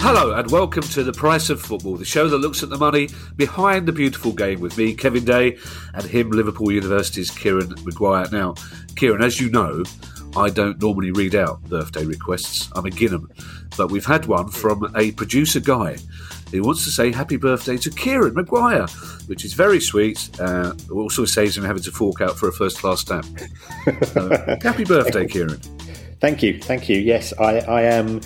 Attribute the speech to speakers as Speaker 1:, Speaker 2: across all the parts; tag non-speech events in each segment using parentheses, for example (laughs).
Speaker 1: Hello and welcome to The Price of Football, the show that looks at the money behind the beautiful game with me, Kevin Day, and him, Liverpool University's Kieran Maguire. Now, Kieran, as you know, I don't normally read out birthday requests. I'm a Ginham. But we've had one from a producer guy who wants to say happy birthday to Kieran Maguire, which is very sweet. Uh, also saves him having to fork out for a first class stamp. Uh, (laughs) happy birthday, Kieran.
Speaker 2: Thank you, thank you. Yes, I, I am.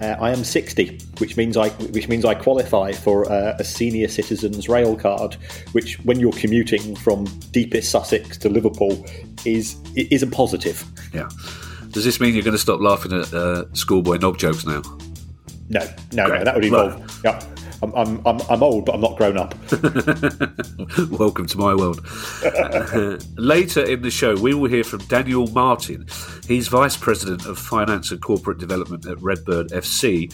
Speaker 2: Uh, I am 60, which means I which means I qualify for uh, a senior citizens rail card, which, when you're commuting from deepest Sussex to Liverpool, is is a positive.
Speaker 1: Yeah. Does this mean you're going to stop laughing at uh, schoolboy knob jokes now?
Speaker 2: No, no, Great. no. That would involve. Well, yeah. I'm, I'm, I'm, I'm old, but I'm not grown up. (laughs)
Speaker 1: Welcome to my world. (laughs) later in the show, we will hear from Daniel Martin. He's Vice President of Finance and Corporate Development at Redbird FC,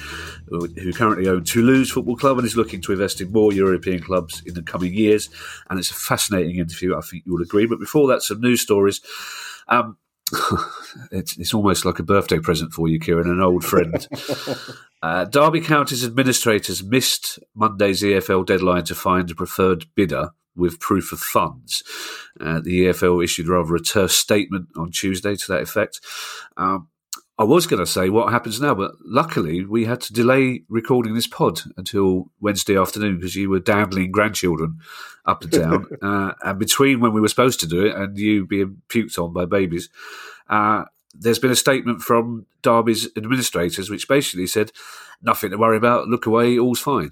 Speaker 1: who currently owns Toulouse Football Club and is looking to invest in more European clubs in the coming years. And it's a fascinating interview, I think you will agree. But before that, some news stories. Um, (laughs) it's, it's almost like a birthday present for you, Kieran, an old friend. (laughs) uh, Derby County's administrators missed Monday's EFL deadline to find a preferred bidder with proof of funds. Uh, the EFL issued rather a terse statement on Tuesday to that effect. Um, I was going to say what happens now, but luckily we had to delay recording this pod until Wednesday afternoon because you were dandling grandchildren up and down. (laughs) uh, and between when we were supposed to do it and you being puked on by babies, uh, there's been a statement from Derby's administrators which basically said, nothing to worry about, look away, all's fine.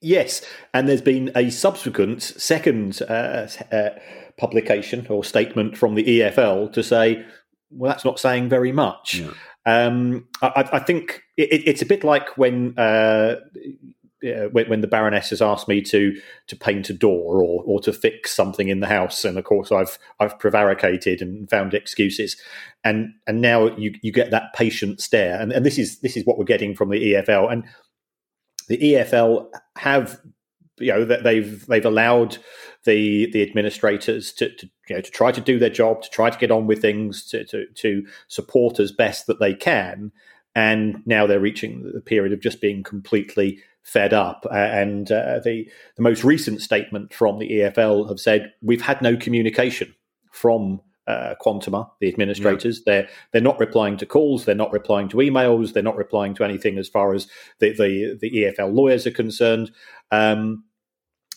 Speaker 2: Yes, and there's been a subsequent second uh, uh publication or statement from the EFL to say well, that's not saying very much. Yeah. Um, I, I, think it, it's a bit like when, uh, when, when the Baroness has asked me to to paint a door or or to fix something in the house, and of course I've I've prevaricated and found excuses, and and now you you get that patient stare, and, and this is this is what we're getting from the EFL, and the EFL have you know that they've they've allowed the the administrators to, to, you know to try to do their job, to try to get on with things, to, to to support as best that they can, and now they're reaching the period of just being completely fed up. Uh, and uh, the the most recent statement from the EFL have said we've had no communication from uh, Quantuma, the administrators. Yeah. They're they're not replying to calls. They're not replying to emails. They're not replying to anything as far as the the, the EFL lawyers are concerned. Um,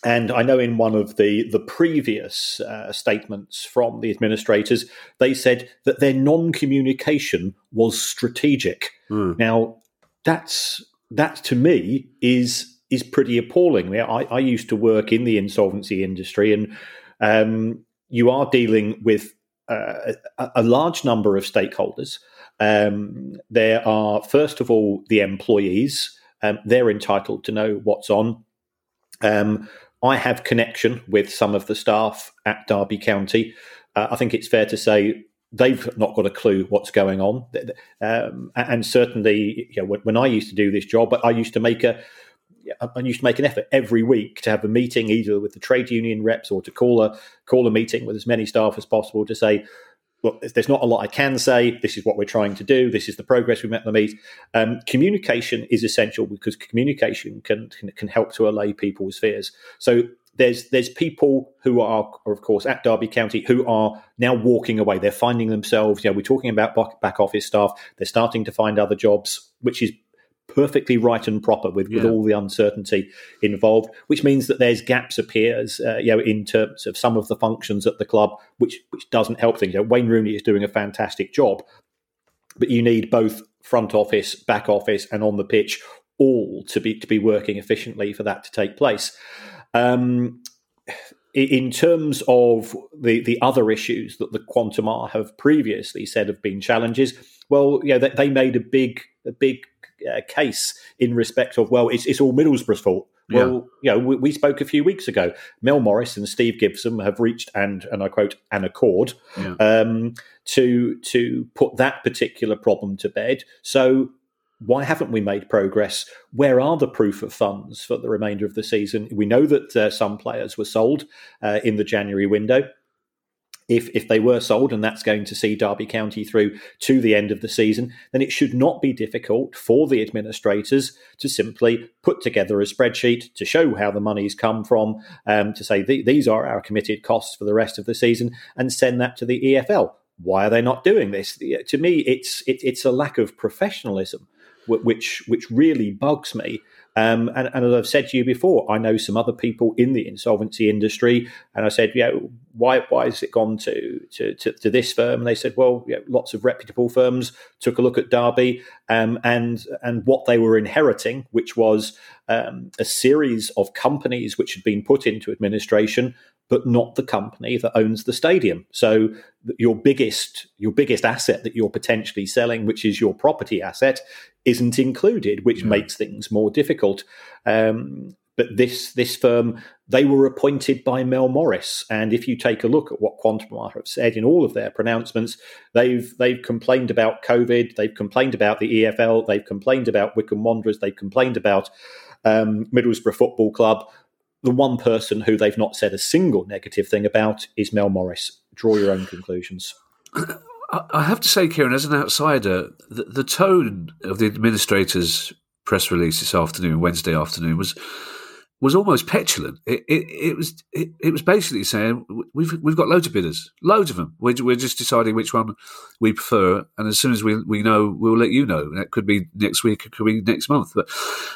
Speaker 2: and I know in one of the the previous uh, statements from the administrators, they said that their non-communication was strategic. Mm. Now, that's that to me is is pretty appalling. I, I used to work in the insolvency industry, and um, you are dealing with uh, a, a, large number of stakeholders. Um, there are, first of all, the employees. Um, they're entitled to know what's on. Um, I have connection with some of the staff at Derby County. Uh, I think it's fair to say they've not got a clue what's going on. Um, and certainly, you know, when, I used to do this job, I used to make a I used to make an effort every week to have a meeting either with the trade union reps or to call a call a meeting with as many staff as possible to say well, there's not a lot I can say. This is what we're trying to do. This is the progress we met the meet. Um, communication is essential because communication can, can, can help to allay people's fears. So there's there's people who are, are, of course, at Derby County who are now walking away. They're finding themselves. You know, we're talking about back office staff. They're starting to find other jobs, which is perfectly right and proper with, yeah. with all the uncertainty involved, which means that there's gaps appears, uh, you know, in terms of some of the functions at the club, which which doesn't help things. You know, Wayne Rooney is doing a fantastic job, but you need both front office, back office, and on the pitch all to be to be working efficiently for that to take place. Um, in terms of the, the other issues that the Quantuma have previously said have been challenges, well, yeah, they, they made a big a big uh, case in respect of well, it's it's all Middlesbrough's fault. Well, yeah. you know, we, we, spoke a few weeks ago. Mel Morris and Steve Gibson have reached and and I quote an accord yeah. um, to to put that particular problem to bed. So why haven't we made progress? Where are the proof of funds for the remainder of the season? We know that uh, some players were sold uh, in the January window. If, if they were sold, and that's going to see Derby County through to the end of the season, then it should not be difficult for the administrators to simply put together a spreadsheet to show how the money's come from, um, to say these are our committed costs for the rest of the season, and send that to the EFL. Why are they not doing this? To me, it's it, it's a lack of professionalism which which really bugs me. Um, and, and, as I've said to you before, I know some other people in the insolvency industry, and I said, yeah, why why has it gone to to, to, to this firm? And they said, well, you know, lots of reputable firms took a look at Derby um, and and what they were inheriting, which was um, a series of companies which had been put into administration but not the company that owns the stadium. So your biggest your biggest asset that you're potentially selling, which is your property asset, isn't included, which mm. makes things more difficult. Um, but this this firm they were appointed by Mel Morris, and if you take a look at what Quantuma have said in all of their pronouncements, they've they've complained about COVID, they've complained about the EFL, they've complained about Wycombe Wanderers, they've complained about um, Middlesbrough Football Club the one person who they've not said a single negative thing about is Mel Morris. Draw your own conclusions.
Speaker 1: I have to say, Kieran, as an outsider, the, the tone of the administrator's press release this afternoon, Wednesday afternoon, was was almost petulant. It, it, it was it, it, was basically saying we've we've got loads of bidders, loads of them. We're, we're just deciding which one we prefer, and as soon as we we know, we'll let you know. That could be next week, it could be next month. But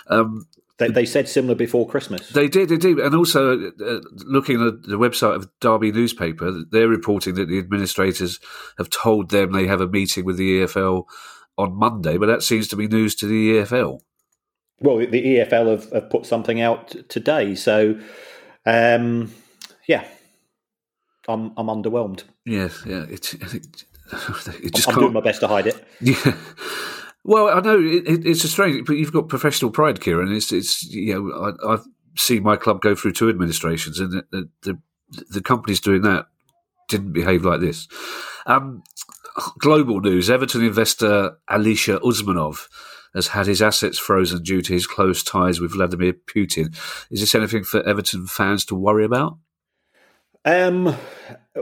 Speaker 1: um,
Speaker 2: they, they said similar before Christmas.
Speaker 1: They did, they did. And also, uh, looking at the website of Derby newspaper, they're reporting that the administrators have told them they have a meeting with the EFL on Monday, but that seems to be news to the EFL.
Speaker 2: Well, the EFL have, have put something out today. So, um, yeah, I'm, I'm underwhelmed.
Speaker 1: Yes, yeah. it's it, (laughs)
Speaker 2: it just I'm, I'm doing my best to hide it. (laughs)
Speaker 1: Yeah. Well, I know it, it, it's a strange, but you've got professional pride, Kieran. It's, it's you know, I, have seen my club go through two administrations, and the, the, the companies doing that didn't behave like this. Um, global news: Everton investor Alisher Usmanov has had his assets frozen due to his close ties with Vladimir Putin. Is this anything for Everton fans to worry about?
Speaker 2: Um,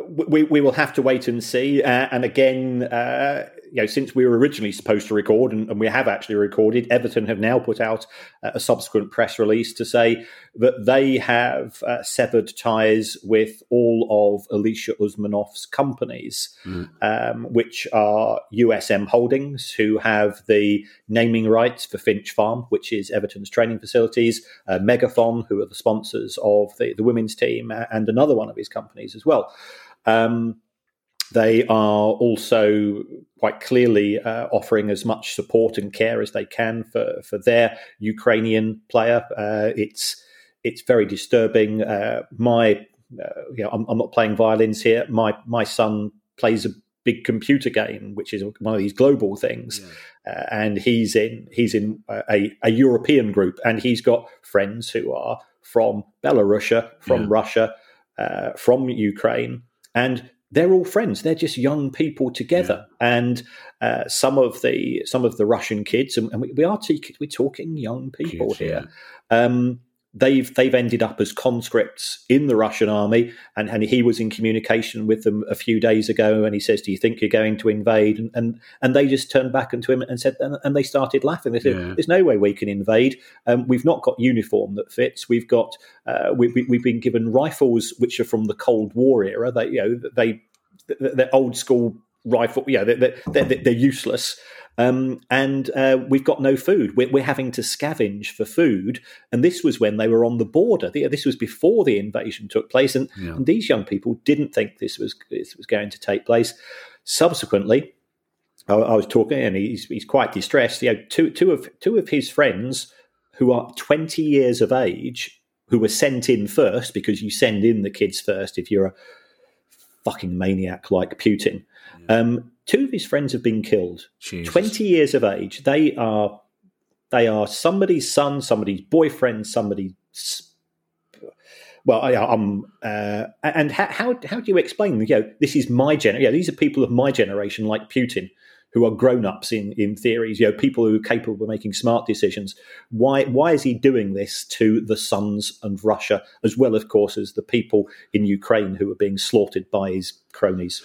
Speaker 2: we we will have to wait and see. Uh, and again, uh, you know, since we were originally supposed to record, and, and we have actually recorded, Everton have now put out a subsequent press release to say that they have uh, severed ties with all of Alisher Usmanov's companies, mm. um, which are USM Holdings, who have the naming rights for Finch Farm, which is Everton's training facilities, uh, MegaFon, who are the sponsors of the, the women's team, and another one of his companies as well. Um, they are also quite clearly uh, offering as much support and care as they can for, for their Ukrainian player. Uh, it's it's very disturbing. Uh, my, uh, you know, I'm, I'm, not playing violins here. My my son plays a big computer game, which is one of these global things, yeah. Uh, and he's in he's in a, a, European group, and he's got friends who are from Belarus, from yeah. Russia, uh, from Ukraine, and they're all friends. They're just young people together, yeah. and uh, some of the some of the Russian kids, and, we, we, are t- we're talking young people kids, here. Yeah. Um, they've they've ended up as conscripts in the Russian army, and, and he was in communication with them a few days ago, and he says, "Do you think you're going to invade?" And and, and they just turned back to him and said, and they started laughing. They said, yeah. "There's no way we can invade. Um, we've not got uniform that fits. We've got uh, we, have we've been given rifles which are from the Cold War era. They you know they they're old school rifle. Yeah, they're, they're, they're useless. Um, and uh, we've got no food. We're, we're, having to scavenge for food. And this was when they were on the border. This was before the invasion took place. And, yeah. and these young people didn't think this was, this was going to take place. Subsequently, I, I was talking, and he's, he's quite distressed. You know, two, two, of, two of his friends who are 20 years of age, who were sent in first, because you send in the kids first if you're a fucking maniac like Putin. Yeah. Um, two of his friends have been killed. Jesus. Twenty years of age. They are they are somebody's son, somebody's boyfriend, somebody's. Well, I, am uh, and how, how how do you explain? You know, this is my generation. Yeah, these are people of my generation, like Putin, who are grown ups in in theories. You know, people who are capable of making smart decisions. Why why is he doing this to the sons of Russia, as well, of course, as the people in Ukraine who are being slaughtered by his cronies?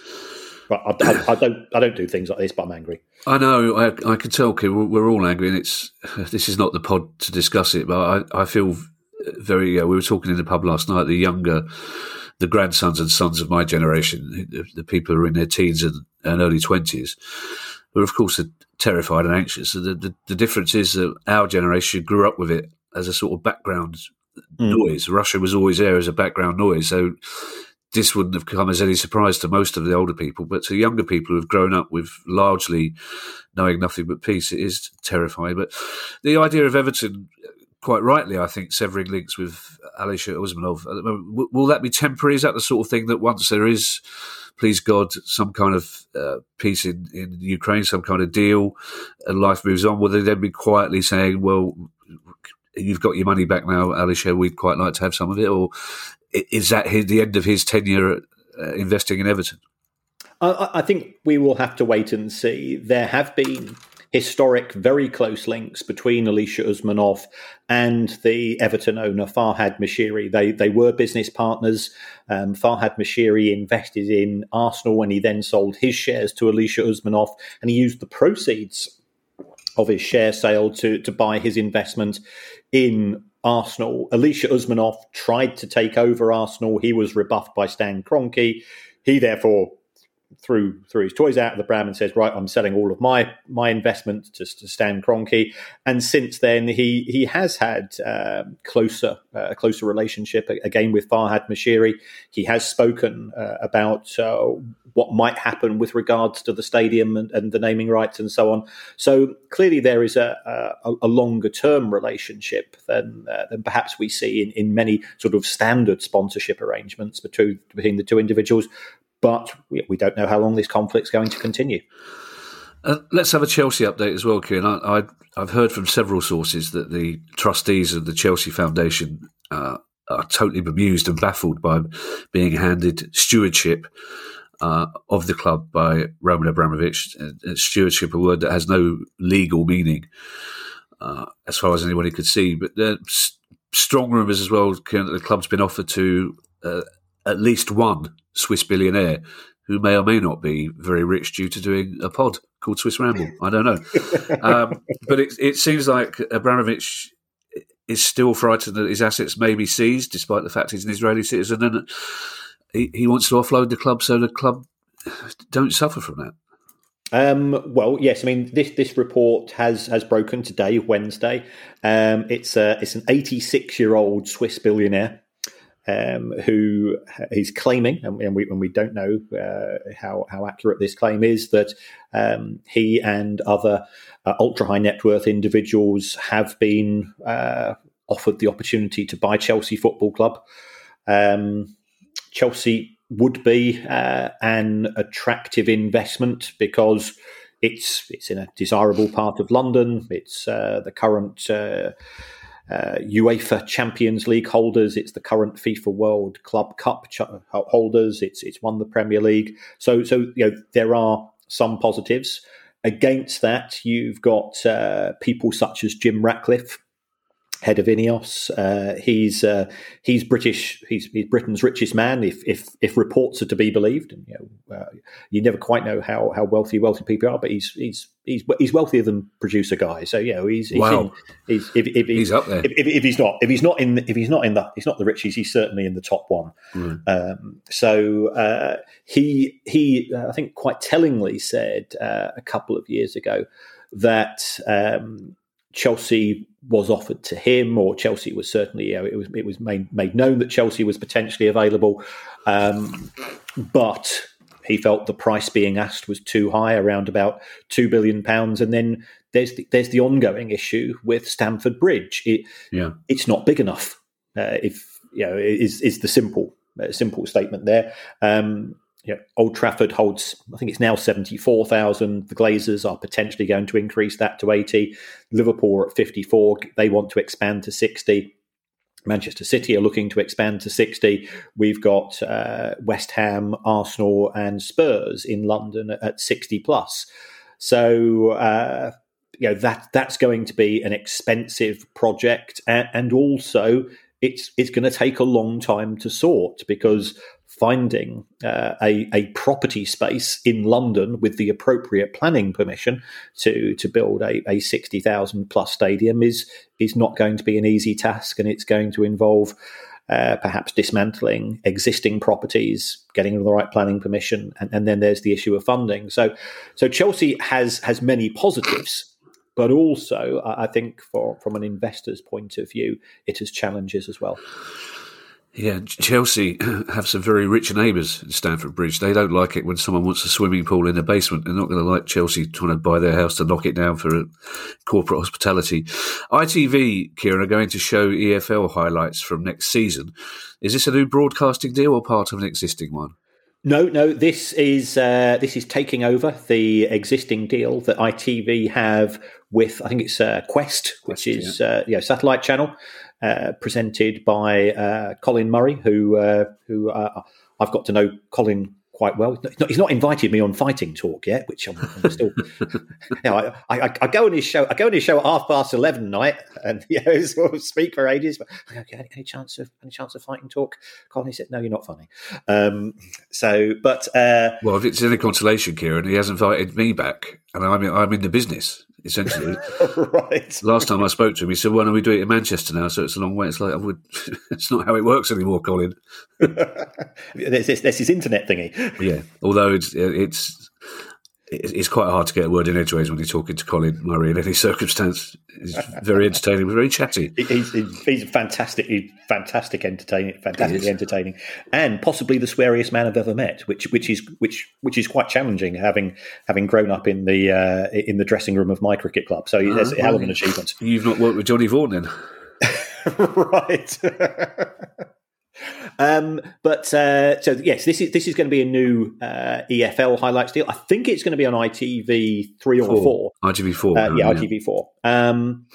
Speaker 2: But I, I, I, don't I don't do things like this, but I'm angry.
Speaker 1: I know. I, I can tell, Kim. We're all angry, and it's (sighs) this is not the pod to discuss it. But I, I feel very. Uh, we were talking in the pub last night. The younger, the grandsons and sons of my generation, the, the people who are in their teens and, and early twenties, were of course terrified and anxious. The, the, the difference is that our generation grew up with it as a sort of background mm. noise. Russia was always there as a background noise, so this wouldn't have come as any surprise to most of the older people, but to younger people who've grown up with largely knowing nothing but peace, it is terrifying. But the idea of Everton, quite rightly, I think, severing links with Alisher Usmanov, will that be temporary? Is that the sort of thing that once there is, please God, some kind of uh, peace in, in Ukraine, some kind of deal, and life moves on, will they then be quietly saying, well, you've got your money back now, Alisher, we'd quite like to have some of it? Or is that his, the end of his tenure uh, investing in Everton?
Speaker 2: I, I think we will have to wait and see. There have been historic, very close links between Alisher Usmanov and the Everton owner Farhad Moshiri. They they were business partners. Um, Farhad Moshiri invested in Arsenal when he then sold his shares to Alisher Usmanov, and he used the proceeds of his share sale to to buy his investment in Arsenal. Alisher Usmanov tried to take over Arsenal. He was rebuffed by Stan Kroenke. He therefore threw threw his toys out of the pram and says, "Right, I'm selling all of my my investment to, to Stan Kroenke." And since then, he he has had uh, closer uh, a closer relationship again with Farhad Moshiri. He has spoken uh, about uh, what might happen with regards to the stadium and, and, the naming rights and so on. So clearly, there is a, a, a longer term relationship than uh, than perhaps we see in, in many sort of standard sponsorship arrangements between between the two individuals but we, we don't know how long this conflict's going to continue.
Speaker 1: Uh, let's have a Chelsea update as well, Kieran. I, have heard from several sources that the trustees of the Chelsea Foundation uh, are totally bemused and baffled by being handed stewardship uh, of the club by Roman Abramovich. Uh, stewardship, a word that has no legal meaning, uh, as far as anybody could see. But there there's strong rumours as well, Kieran, that the club's been offered to uh, at least one Swiss billionaire who may or may not be very rich due to doing a pod called Swiss Ramble. I don't know. (laughs) Um, but it, it, seems like Abramovich is still frightened that his assets may be seized, despite the fact he's an Israeli citizen, and he, he wants to offload the club so the club don't suffer from that.
Speaker 2: Um, well, yes. I mean, this this report has has broken today, Wednesday. Um, it's a it's an 86 year old Swiss billionaire um, who he's claiming, and we, and we don't know uh, how, how accurate this claim is, that um, he and other uh, ultra high net worth individuals have been uh, offered the opportunity to buy Chelsea Football Club. Um, Chelsea would be uh, an attractive investment because it's it's in a desirable part of London. It's uh, the current uh, UEFA Champions League holders. It's the current FIFA World Club Cup ch- holders. It's it's won the Premier League. So so you know there are some positives. Against that, you've got uh, people such as Jim Ratcliffe, head of Ineos. Uh, he's uh, he's British. He's, he's, Britain's richest man, if if if reports are to be believed. And you know, uh, you never quite know how, how wealthy wealthy people are, but he's he's he's he's wealthier than producer guy. So you know, he's he's,
Speaker 1: wow.
Speaker 2: in, he's if, if,
Speaker 1: he's up there.
Speaker 2: If, if, if, he's not if he's not in if he's not in the he's not the richies, he's certainly in the top one. Mm. Um, so uh, he he uh, I think quite tellingly said uh, a couple of years ago that. Um, Chelsea was offered to him, or Chelsea was certainly you know, it was it was made made known that Chelsea was potentially available, um, but he felt the price being asked was too high, around about two billion pounds, and then there's the, there's the ongoing issue with Stamford Bridge. It,
Speaker 1: yeah,
Speaker 2: it's not big enough. Uh, if you know, is is the simple uh, simple statement there. Um, Old Trafford holds, I think it's now 74,000. The Glazers are potentially going to increase that to 80. Liverpool are at 54. They want to expand to 60. Manchester City are looking to expand to 60. We've got uh, West Ham, Arsenal, and Spurs in London at 60 plus. So, uh, you know, that that's going to be an expensive project. And, and also, it's, it's going to take a long time to sort because finding uh, a, a property space in London with the appropriate planning permission to to build a, a sixty thousand plus stadium is is not going to be an easy task, and it's going to involve. Uh, perhaps dismantling existing properties, getting the right planning permission, and, and then there's the issue of funding. So, so Chelsea has has many positives, but also I think for from an investor's point of view, it has challenges as well.
Speaker 1: Yeah, Chelsea (clears throat) have some very rich neighbours in Stamford Bridge. They don't like it when someone wants a swimming pool in the basement. They're not going to like Chelsea trying to buy their house to knock it down for corporate hospitality. ITV, Kieran, are going to show EFL highlights from next season. Is this a new broadcasting deal or part of an existing one?
Speaker 2: No, no. This is uh, this is taking over the existing deal that ITV have with I think it's uh, Quest, which is yeah. uh, yeah satellite channel. Uh, presented by uh, Colin Murray, who uh, who uh, I've got to know Colin quite well. He's not, he's not, invited me on Fighting Talk yet, which I'm, I'm still. (laughs) you know, I, I, I, go on his show. I go on his show at half past eleven night, and (laughs) you know, sort of speak for ages. But okay, any, chance of any chance of Fighting Talk? Colin said, "No, you're not funny." Um, so, but uh,
Speaker 1: well, if it's any consolation, Kieran, he has invited me back, and I'm I'm in the business essentially. (laughs)
Speaker 2: right.
Speaker 1: Last time I spoke to him, he said, "Why don't we do it in Manchester now?" So it's a long way. It's like I would. (laughs) it's not how it works anymore, Colin. (laughs)
Speaker 2: there's, his internet thingy.
Speaker 1: Yeah, although it's it's it's quite hard to get a word in edgeways when you're talking to Colin Murray in any (laughs) circumstance. He's very entertaining, very chatty.
Speaker 2: He's, he's fantastic, he's fantastic entertaining, fantastically entertaining, and possibly the sweariest man I've ever met. Which which is which which is quite challenging, having having grown up in the uh, in the dressing room of my cricket club. So uh, that's a hell of an achievement.
Speaker 1: You've not worked with Johnny Vaughan then, (laughs)
Speaker 2: right? (laughs) Um, but uh, so yes, this is this is going to be a new uh, EFL highlights deal. I think it's going to be on ITV three or four.
Speaker 1: ITV four.
Speaker 2: Uh, yeah, ITV four. Um,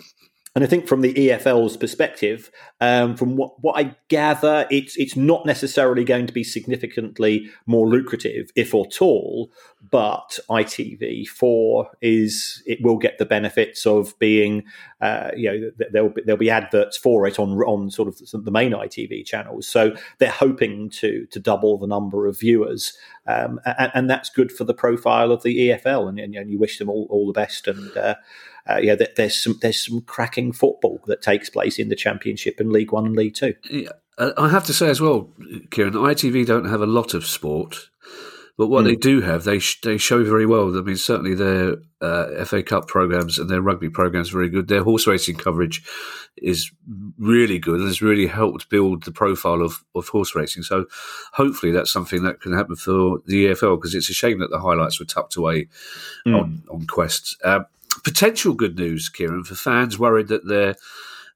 Speaker 2: and I think from the EFL's perspective, um, from what, what I gather, it's it's not necessarily going to be significantly more lucrative, if at all. But ITV4 is it will get the benefits of being, uh, you know, there'll be, there'll be adverts for it on on sort of the main ITV channels. So they're hoping to to double the number of viewers, um, and, and, that's good for the profile of the EFL. And, and, you wish them all all the best and. Uh, uh, yeah, there's some there's some cracking football that takes place in the Championship and League One and League Two.
Speaker 1: Yeah, uh, I have to say as well, Kieran, ITV don't have a lot of sport. But what mm. they do have, they sh- they show very well. I mean, certainly their uh, FA Cup programs and their rugby programs are very good. Their horse racing coverage is really good and has really helped build the profile of, of horse racing. So hopefully that's something that can happen for the EFL because it's a shame that the highlights were tucked away mm. on on Quest. Um, potential good news, Kieran, for fans worried that their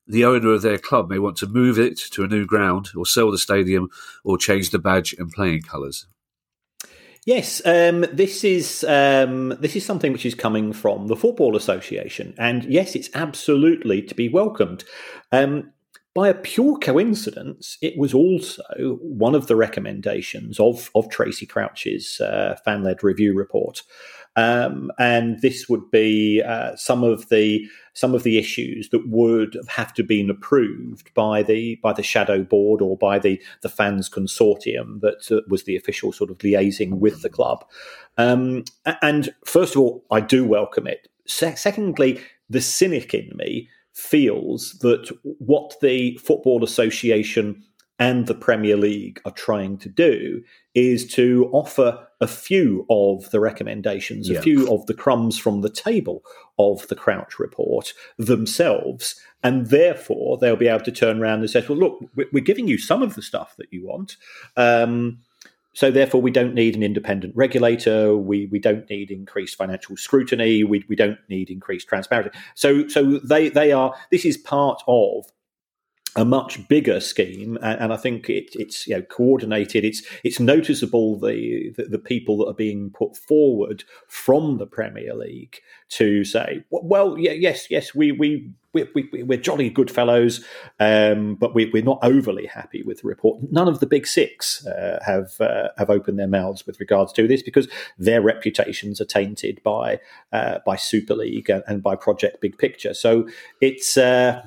Speaker 1: the owner of their club may want to move it to a new ground or sell the stadium or change the badge and playing colours.
Speaker 2: Yes, um, this is um, this is something which is coming from the Football Association, and yes, it's absolutely to be welcomed. Um, by a pure coincidence, it was also one of the recommendations of, of Tracey Crouch's uh, fan led review report. Um, and this would be uh, some of the some of the issues that would have to been approved by the by the shadow board or by the the fans consortium that uh, was the official sort of liaising with the club. Um, and first of all, I do welcome it. Se- secondly, the cynic in me feels that what the Football Association and the Premier League are trying to do is to offer a few of the recommendations, yeah. a few of the crumbs from the table of the Crouch report themselves. And therefore, they'll be able to turn around and say, well, look, we're giving you some of the stuff that you want. Um, so therefore, we don't need an independent regulator. We we don't need increased financial scrutiny. We we don't need increased transparency. So so they they are. This is part of a much bigger scheme, and, I think it, it's you know coordinated. It's it's noticeable the, the, the people that are being put forward from the Premier League to say, well, yeah, yes, yes, we we. we we, are jolly good fellows, um, but we, are not overly happy with the report. None of the big six uh, have uh, have opened their mouths with regards to this because their reputations are tainted by uh, by Super League and, and, by Project Big Picture. So it's uh,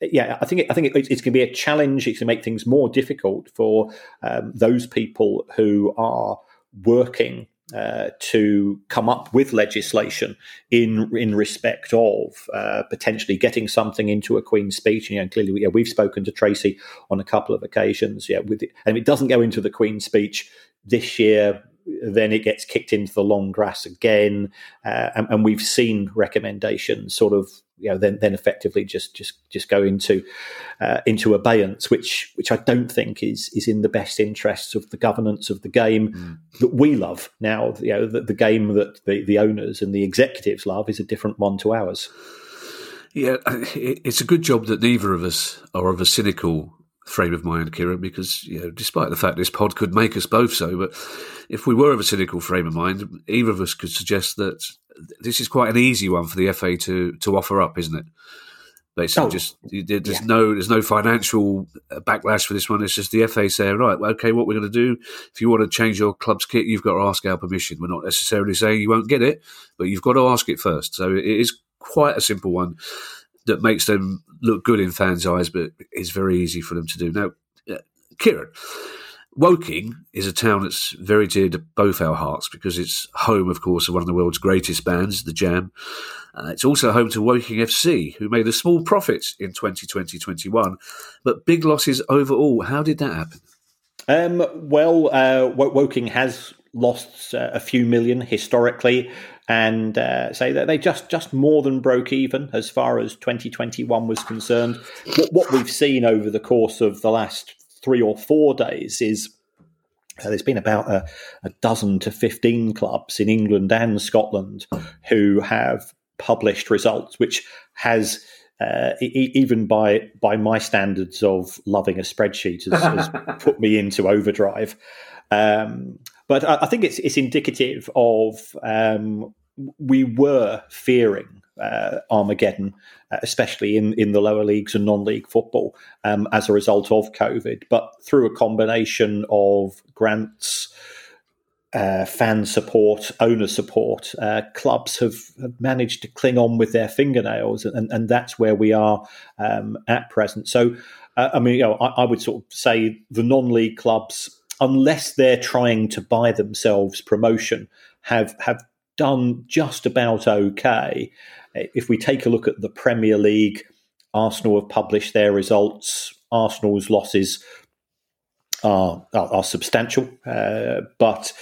Speaker 2: yeah, I think it, I think it, it's going to be a challenge. It's going to make things more difficult for um, those people who are working uh, to come up with legislation in in respect of uh, potentially getting something into a Queen's speech. And you know, clearly, yeah, we've spoken to Tracey on a couple of occasions. Yeah, with it, and if it doesn't go into the Queen's speech this year, then it gets kicked into the long grass again, uh, and, and, we've seen recommendations sort of you know then then effectively just just just go into uh, into abeyance, which which I don't think is is in the best interests of the governance of the game mm. that we love. Now, you know, the, the game that the, the owners and the executives love is a different one to ours.
Speaker 1: Yeah, it's a good job that neither of us are of a cynical frame of mind, Kieran, because you know, despite the fact this pod could make us both so, but if we were of a cynical frame of mind, either of us could suggest that this is quite an easy one for the FA to to offer up, isn't it? Basically, oh, just there's yeah. no there's no financial uh, backlash for this one. It's just the FA saying, right, well, okay, what we're going to do? If you want to change your club's kit, you've got to ask our permission. We're not necessarily saying you won't get it, but you've got to ask it first. So it is quite a simple one that makes them look good in fans' eyes, but is very easy for them to do. Now, uh, Kieran, Woking is a town that's very dear to both our hearts because it's home, of course, of one of the world's greatest bands, The Jam. Uh, it's also home to Woking FC, who made a small profit in 2020-21, but big losses overall. How did that happen?
Speaker 2: Um, well, uh, Woking has lost uh, a few million historically, and uh, say that they just just more than broke even as far as 2021 was concerned. What, what we've seen over the course of the last three or four days is uh, there's been about a, a, dozen to 15 clubs in England and Scotland who have published results, which has, uh, e- even by by my standards of loving a spreadsheet, has, has (laughs) put me into overdrive. Um, but I, I, think it's it's indicative of um, we were fearing uh, Armageddon, uh, especially in, in the lower leagues and non league football, um, as a result of COVID. But through a combination of grants, uh, fan support, owner support, uh, clubs have, have, managed to cling on with their fingernails, and, and that's where we are um, at present. So, uh, I mean, you know, I, I would sort of say the non league clubs, unless they're trying to buy themselves promotion, have have done just about okay if we take a look at the Premier League, Arsenal have published their results. Arsenal's losses are are, are substantial, uh, but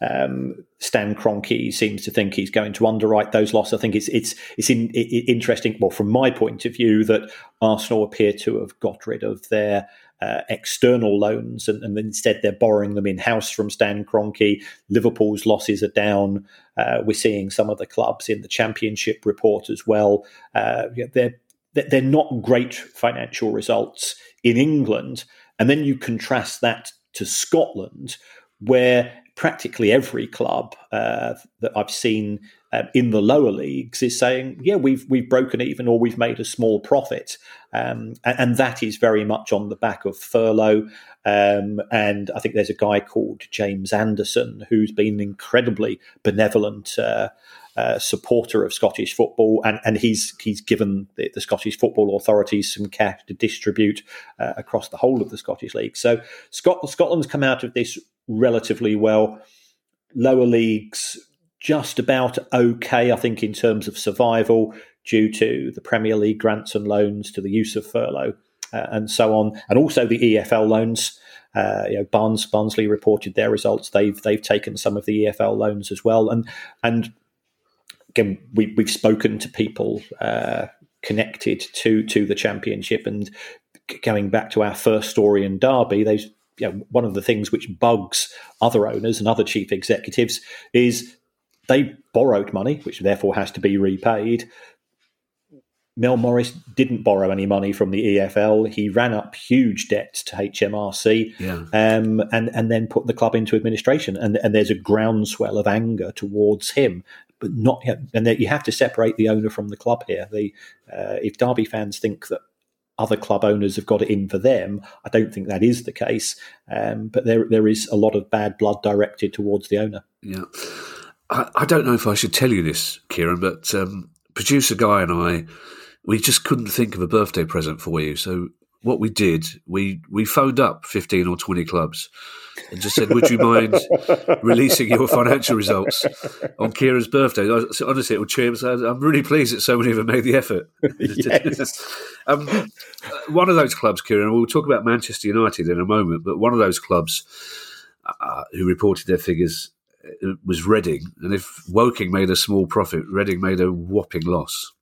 Speaker 2: um, Stan Kroenke seems to think he's going to underwrite those losses. I think it's it's it's in, it, interesting. Well, from my point of view, that Arsenal appear to have got rid of their uh, external loans, and, and, instead they're borrowing them in house from Stan Kroenke. Liverpool's losses are down. Uh, we're seeing some of the clubs in the Championship report as well. Uh, they're they're not great financial results in England, and then you contrast that to Scotland, where practically every club uh, that I've seen um, in the lower leagues is saying, yeah, we've we've broken even or we've made a small profit, um, and, and, that is very much on the back of furlough. Um, and I think there's a guy called James Anderson who's been an incredibly benevolent. Uh, uh, supporter of Scottish football, and, and he's he's given the, the Scottish football authorities some cash to distribute uh, across the whole of the Scottish league. So Scot- Scotland's come out of this relatively well. Lower leagues just about okay, I think, in terms of survival due to the Premier League grants and loans, to the use of furlough, uh, and so on, and also the EFL loans. Uh, you know, Barnes Barnsley reported their results. They've they've taken some of the EFL loans as well, and and again, we, we've spoken to people uh, connected to to the championship, and going back to our first story in Derby, know, one of the things which bugs other owners and other chief executives is they borrowed money, which therefore has to be repaid. Mel Morris didn't borrow any money from the EFL. He ran up huge debts to HMRC yeah. um, and, and then put the club into administration. And, and there's a groundswell of anger towards him but not yet. And you have to separate the owner from the club here. The uh, if Derby fans think that other club owners have got it in for them, I don't think that is the case. Um, but there there is a lot of bad blood directed towards the owner.
Speaker 1: Yeah, I, I don't know if I should tell you this, Kieran, but um, producer guy and I. We just couldn't think of a birthday present for you, so what we did, we we phoned up fifteen or twenty clubs and just said, "Would you mind (laughs) releasing your financial results on Kieran's birthday?" Honestly, it would cheer. I'm really pleased that so many of them made the effort. (laughs) (laughs) um, one of those clubs, Kieran. We'll talk about Manchester United in a moment, but one of those clubs uh, who reported their figures was Reading, and if Woking made a small profit, Reading made a whopping loss.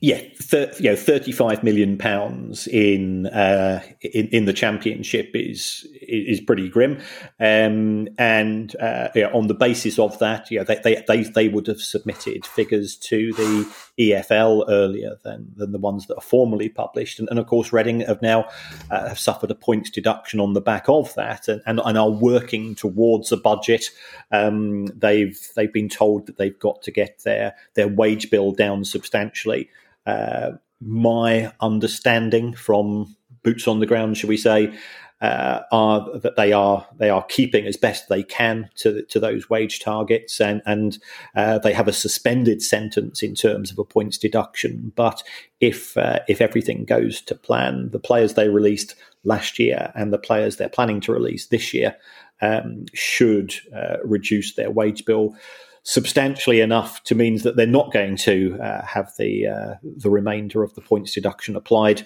Speaker 2: Yeah, thir- you know, thirty-five million pounds in, uh, in in the championship is is pretty grim, um, and uh, yeah, on the basis of that, yeah, they, they, they they would have submitted figures to the EFL earlier than than the ones that are formally published, and, and of course, Reading have now uh, have suffered a points deduction on the back of that, and, and, and are working towards a budget. Um, they've they've been told that they've got to get their their wage bill down substantially. Uh, my understanding from boots on the ground, shall we say, uh, are that they are they are keeping as best they can to to those wage targets, and and uh, they have a suspended sentence in terms of a points deduction. But if uh, if everything goes to plan, the players they released last year and the players they're planning to release this year um, should uh, reduce their wage bill substantially enough to means that they're not going to uh, have the uh, the remainder of the points deduction applied.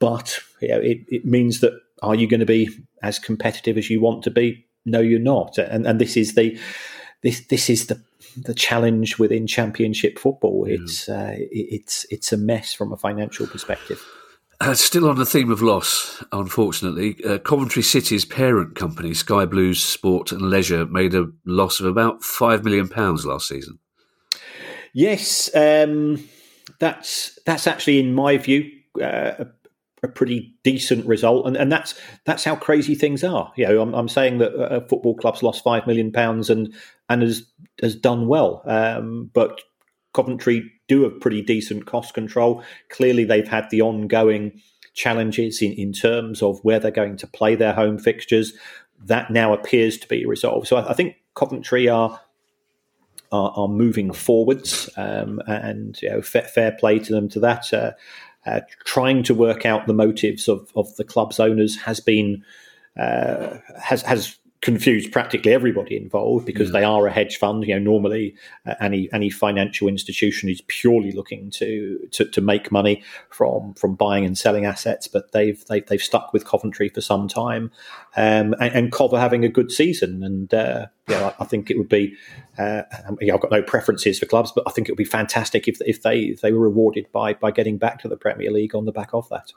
Speaker 2: But you know, it, it means that are you going to be as competitive as you want to be? No, you're not. And and this is the this this is the the challenge within Championship football. It's uh, it's it's a mess from a financial perspective.
Speaker 1: Uh, still on the theme of loss, unfortunately, uh, Coventry City's parent company, Sky Blues Sport and Leisure, made a loss of about five million pounds last season.
Speaker 2: Yes, um, that's that's actually, in my view, uh, a, pretty decent result, and, and that's that's how crazy things are. You know, I'm, I'm saying that a football club's lost five million pounds and and has has done well, um, but Coventry do have pretty decent cost control. Clearly, they've had the ongoing challenges in, in terms of where they're going to play their home fixtures. That now appears to be resolved. So I, I think Coventry are are, are moving forwards, um, and you know, fair, fair, play to them to that. Uh, uh, trying to work out the motives of, of the club's owners has been uh, has has confused practically everybody involved because yeah. they are a hedge fund. You know, normally uh, any any financial institution is purely looking to, to, to make money from from buying and selling assets, but they've they've, they've stuck with Coventry for some time, um, and, and having a good season, and uh, yeah, I, I think it would be. Uh, I've got no preferences for clubs, but I think it would be fantastic if if they if they were rewarded by by getting back to the Premier League on the back of that.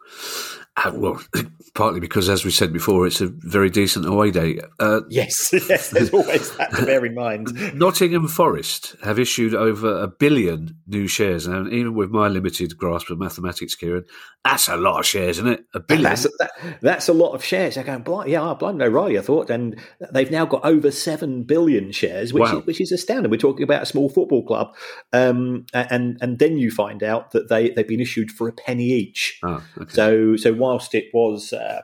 Speaker 1: Uh, well, partly because, as we said before, it's a very decent away day.
Speaker 2: Uh, yes, (laughs) yes, there's always that to bear in mind. (laughs)
Speaker 1: Nottingham Forest have issued over a billion new shares, and even with my limited grasp of mathematics, Kieran, that's a lot of shares, isn't it? A billion.
Speaker 2: That's a, that, that's a lot of shares. I go, yeah, oh, blind no Riley, I thought, and they've now got over seven billion shares, which wow. is, which is astounding. We're talking about a small football club, um, and and then you find out that they they've been issued for a penny each. Oh, okay. So so whilst it was. Uh,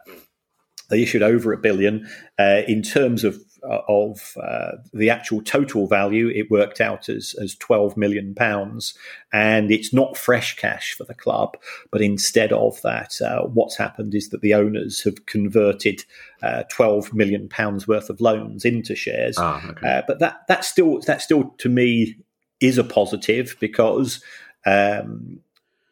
Speaker 2: they issued over a billion. Uh, in terms of of uh, the actual total value, it worked out as as twelve million pounds, and it's not fresh cash for the club, but instead of that, uh, what's happened is that the owners have converted uh, twelve million pounds worth of loans into shares. Ah, okay. Uh, but that that still that still to me is a positive because. Um,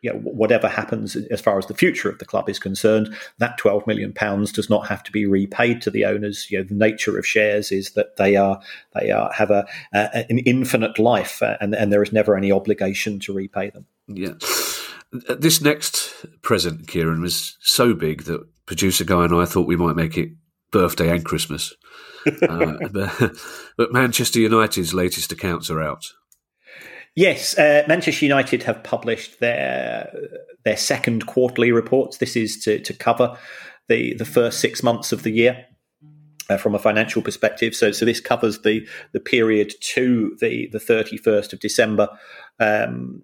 Speaker 2: you know, whatever happens as far as the future of the club is concerned, that twelve million pounds does not have to be repaid to the owners. You know, the nature of shares is that they are they are have a, an infinite life, uh, and and there is never any obligation to repay them.
Speaker 1: Yeah, this next present, Kieran, was so big that producer guy and I thought we might make it birthday and Christmas. (laughs) uh, but, (laughs) but Manchester United's latest accounts are out.
Speaker 2: Yes, uh, Manchester United have published their their second quarterly reports. This is to, to cover the, the first six months of the year. Uh, from a financial perspective, so so this covers the the period to the the thirty first of December, um,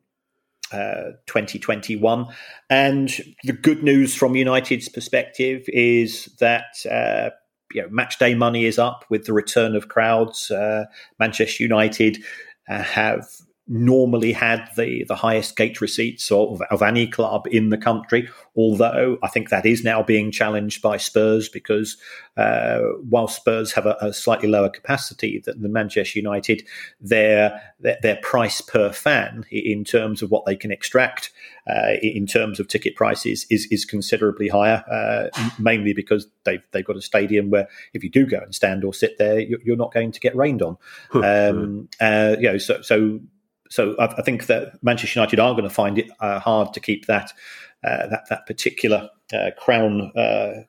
Speaker 2: uh, 2021. And the good news from United's perspective is that uh, you know, match day money is up with the return of crowds. Uh, Manchester United uh, have normally had the, the highest gate receipts of, of any club in the country, although I think that is now being challenged by Spurs because uh, while Spurs have a, a, slightly lower capacity than, the Manchester United, their, their, their price per fan in terms of what they can extract uh, in terms of ticket prices is is considerably higher, uh, mainly because they've they've got a stadium where if you do go and stand or sit there, you're, not going to get rained on. um, uh, you know, so so so I, I, think that Manchester United are going to find it uh, hard to keep that uh, that that particular uh, crown uh,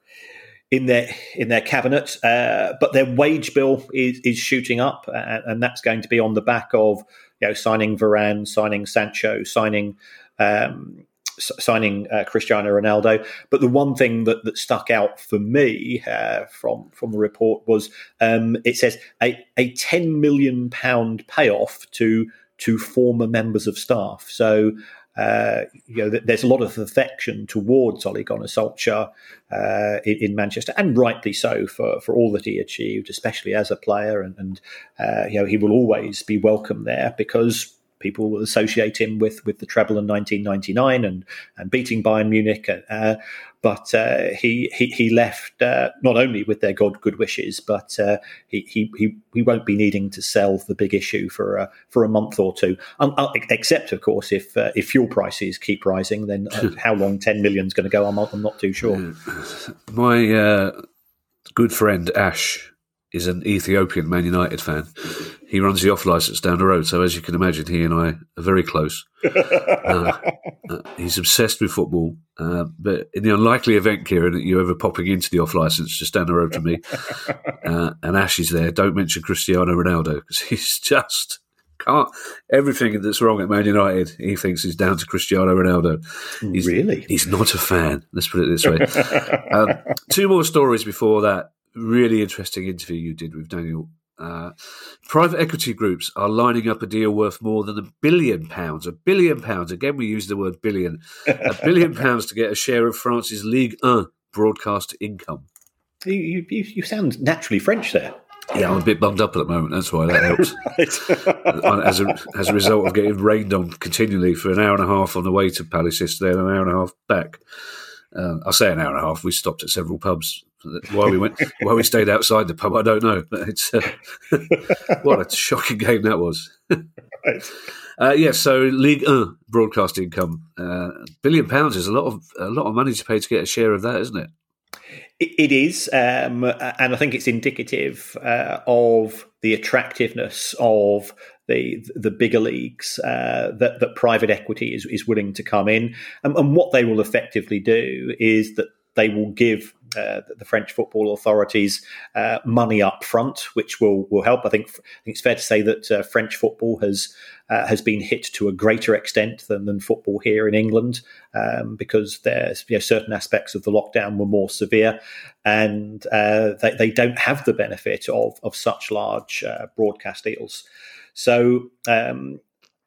Speaker 2: in their in their cabinet. Uh, but their wage bill is is shooting up, and, and, that's going to be on the back of you know signing Varane, signing Sancho, signing. Um, signing uh, Cristiano Ronaldo. But the one thing that, that stuck out for me uh, from from the report was um, it says a, a ten million pound payoff to to former members of staff. So, uh, you know, there's a lot of affection towards Ole Gunnar Solskjaer uh, in, in, Manchester, and rightly so for, for all that he achieved, especially as a player. And, and uh, you know, he will always be welcome there because people will associate him with with the treble in 1999 and and beating Bayern Munich. Uh, but uh, he, he he left uh, not only with their God good wishes, but uh, he, he he won't be needing to sell the big issue for a, for a month or two. Um, uh, except, of course, if uh, if fuel prices keep rising, then uh, (laughs) how long ten million is going to go? I'm, I'm not too sure. (laughs)
Speaker 1: My good friend Ash is an Ethiopian Man United fan. He runs the off license down the road, so as you can imagine, he and I are very close. (laughs) uh, uh, he's obsessed with football, uh, but in the unlikely event, Kieran, that you're ever popping into the off license just down the road from me, (laughs) uh, and Ash is there, don't mention Cristiano Ronaldo because he's just can't. Everything that's wrong at Man United, he thinks is down to Cristiano Ronaldo.
Speaker 2: He's, really?
Speaker 1: He's not a fan. Let's put it this way. (laughs) um, two more stories before that really interesting interview you did with Daniel. Uh, private equity groups are lining up a deal worth more than a billion pounds. A billion pounds. Again, we use the word billion. a (laughs) billion pounds to get a share of France's Ligue 1 broadcast income.
Speaker 2: You, you, you sound naturally French there.
Speaker 1: Yeah, I'm a bit bummed up at the moment. That's why that helps. (laughs) (laughs) As, a, as a result of getting rained on continually for an hour and a half on the way to Palace yesterday and an hour and a half back. Uh, I'll say an hour and a half. We stopped at several pubs why we went, why we stayed outside the pub, I don't know. But it's uh, (laughs) what a shocking game that was. right. uh, yes, yeah, so League One broadcast income, uh, billion pounds is a lot of a lot of money to pay to get a share of that, isn't it?
Speaker 2: It is, um, and I think it's indicative uh, of the attractiveness of the the bigger leagues uh, that that private equity is is willing to come in, and, and what they will effectively do is that they will give uh, the French football authorities uh, money up front, which will will help. I think, I think it's fair to say that uh, French football has uh, has been hit to a greater extent than, than football here in England um, because there's you know, certain aspects of the lockdown were more severe, and uh, they, they don't have the benefit of of such large broadcast deals. So um,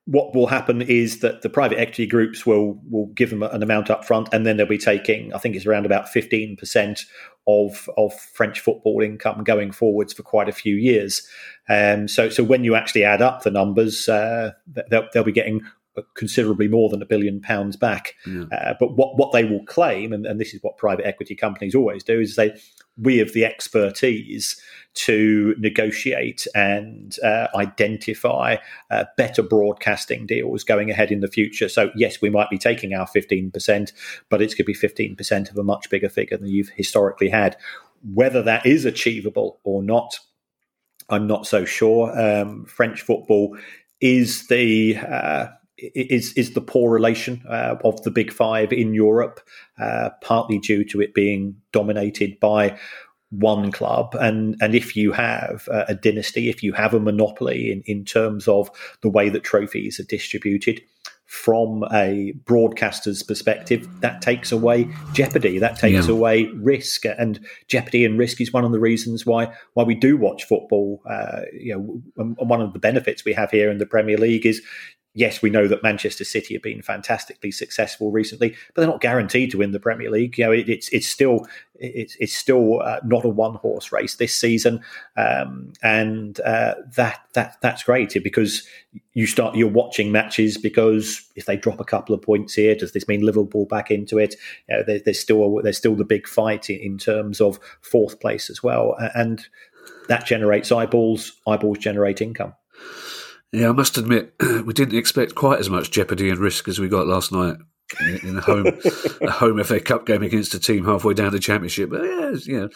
Speaker 2: what will happen is that the private equity groups will will give them an amount up front, and then they'll be taking, I think it's around about fifteen percent of of French football income going forwards for quite a few years. Um, so so when you actually add up the numbers, uh, they'll, they'll be getting considerably more than a billion pounds back. Yeah. Uh, but what, what they will claim, and, and, this is what private equity companies always do, is say we have the expertise to negotiate and uh, identify uh, better broadcasting deals going ahead in the future. So yes, we might be taking our fifteen percent, but it's going to be fifteen percent of a much bigger figure than you've historically had. Whether that is achievable or not, I'm not so sure. Um, French football is the uh, is is the poor relation uh, of the big five in Europe, uh, partly due to it being dominated by one club. And and if you have a, dynasty if you have a monopoly in in terms of the way that trophies are distributed from a broadcaster's perspective that takes away jeopardy. That takes yeah. away risk. And jeopardy and risk is one of the reasons why why we do watch football. Uh, you know and one of the benefits we have here in the Premier League is yes, we know that Manchester City have been fantastically successful recently, but they're not guaranteed to win the Premier League. You know, it, it's it's still it's, it's still uh, not a one horse race this season, um, and uh, that that that's great because you start you're watching matches because if they drop a couple of points here, does this mean Liverpool back into it? You know, there, there's still there's still the big fight in, in terms of fourth place as well, and that generates eyeballs. Eyeballs generate income.
Speaker 1: Yeah, I must admit, (clears throat) we didn't expect quite as much jeopardy and risk as we got last night in, (laughs) a home a home FA Cup game against a team halfway down the championship. But yeah, you know,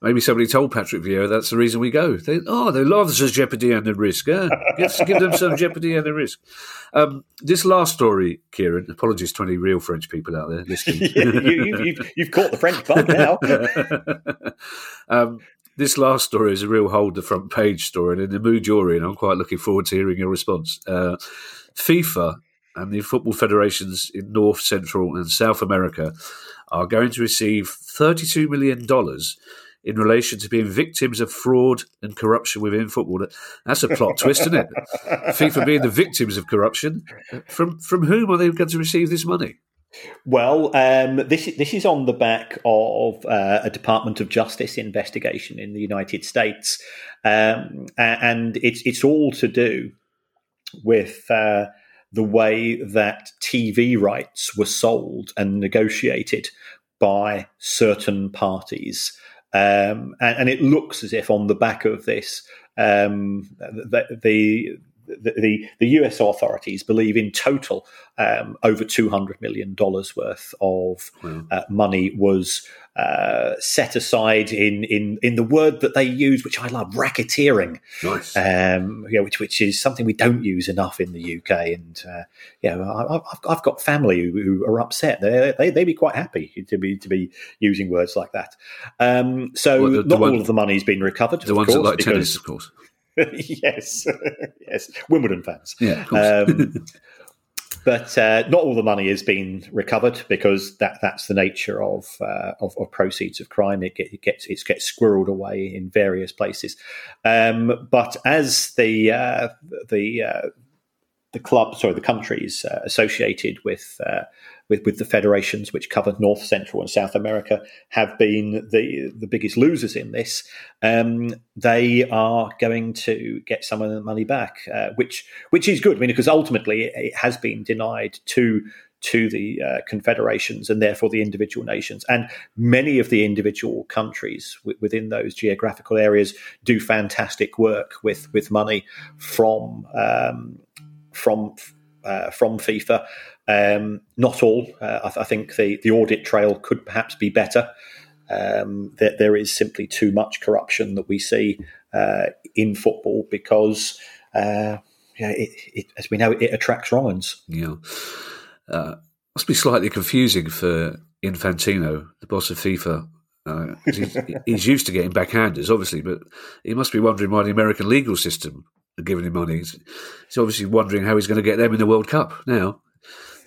Speaker 1: maybe somebody told Patrick Vieira that's the reason we go. They, oh, they love us as jeopardy and the risk. Yeah, Let's give them some jeopardy and the risk. Um, this last story, Kieran. Apologies to any real French people out there (laughs) listening.
Speaker 2: yeah, you, have you, caught the French bug now. (laughs)
Speaker 1: um, this last story is a real hold the front page story, and in the mood you're in, I'm quite looking forward to hearing your response. Uh, FIFA and the football federations in North, Central, and South America are going to receive $32 million in relation to being victims of fraud and corruption within football. That's a plot twist, isn't it? (laughs) FIFA being the victims of corruption. From from whom are they going to receive this money?
Speaker 2: Well, um, this this is on the back of uh, a Department of Justice investigation in the United States, um, and it's it's all to do with uh, the way that TV rights were sold and negotiated by certain parties, um, and, and, it looks as if on the back of this, um, the, the the, the, the, US authorities believe in total um, over $200 million worth of wow. uh, money was uh, set aside in, in, in the word that they use, which I love, racketeering.
Speaker 1: Nice.
Speaker 2: Um, yeah, which, which is something we don't use enough in the UK. And uh, yeah, I, have I've got family who, who are upset. They, they, they'd be quite happy to be, to be using words like that. Um, so well, the, the not one, all of the money's been recovered.
Speaker 1: The ones
Speaker 2: course,
Speaker 1: that like tennis, of course. (laughs)
Speaker 2: yes, (laughs) yes, Wimbledon fans.
Speaker 1: Yeah, um, (laughs)
Speaker 2: but uh, not all the money has been recovered because that that's the nature of uh, of, of, proceeds of crime. It, get, it, gets it gets squirreled away in various places. Um, but as the uh, the uh, the club, sorry, the countries uh, associated with uh, with, with the federations which cover North, Central, and South America have been the the biggest losers in this. Um, they are going to get some of the money back, uh, which which is good. I mean, because ultimately it has been denied to to the uh, confederations and therefore the individual nations. And many of the individual countries w- within those geographical areas do fantastic work with with money from um, from uh, from FIFA. Um, not all. Uh, I, I, think the, the audit trail could perhaps be better. Um, there, there is simply too much corruption that we see uh, in football because, uh, yeah, it, it, as we know, it attracts wrong uns.
Speaker 1: Yeah. Uh, must be slightly confusing for Infantino, the boss of FIFA, Uh, he's, (laughs) he's, used to getting backhanders, obviously, but he must be wondering why the American legal system are giving him money. He's, he's obviously wondering how he's going to get them in the World Cup now.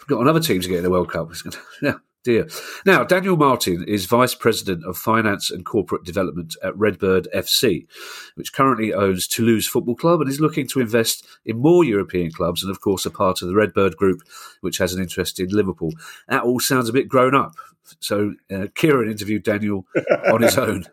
Speaker 1: Got another team to get in the World Cup. (laughs) yeah, dear. Now, Daniel Martin is Vice President of Finance and Corporate Development at Redbird FC, which currently owns Toulouse Football Club and is looking to invest in more European clubs and, of course, a part of the Redbird Group, which has an interest in Liverpool. That all sounds a bit grown up. So, uh, Kieran interviewed Daniel on his (laughs) own.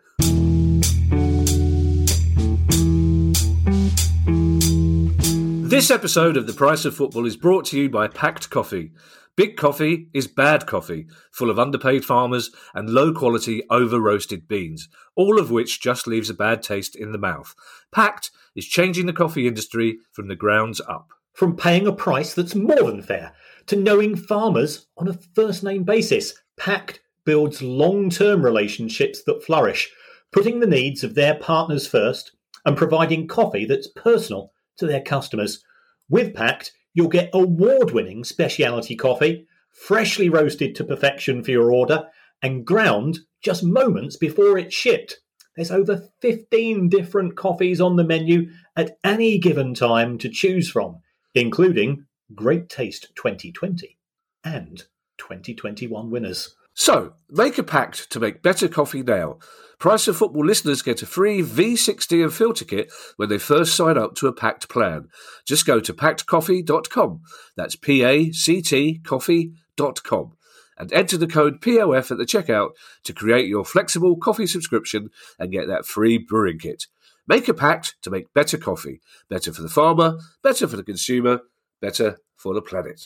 Speaker 1: This episode of The Price of Football is brought to you by Pact Coffee. Big coffee is bad coffee, full of underpaid farmers and low quality over roasted beans, all of which just leaves a bad taste in the mouth. Pact is changing the coffee industry from the grounds up.
Speaker 2: From paying a price that's more than fair to knowing farmers on a first name basis, Pact builds long term relationships that flourish, putting the needs of their partners first and providing coffee that's personal to their customers. With Pact, you'll get award winning specialty coffee, freshly roasted to perfection for your order, and ground just moments before it's shipped. There's over 15 different coffees on the menu at any given time to choose from, including Great Taste 2020 and 2021 winners.
Speaker 1: So, make a pact to make better coffee now. Price of Football listeners get a free V60 and filter kit when they first sign up to a Pact plan. Just go to pactcoffee.com. That's P A C T coffee.com. And enter the code POF at the checkout to create your flexible coffee subscription and get that free brewing kit. Make a pact to make better coffee. Better for the farmer, better for the consumer, better for the planet.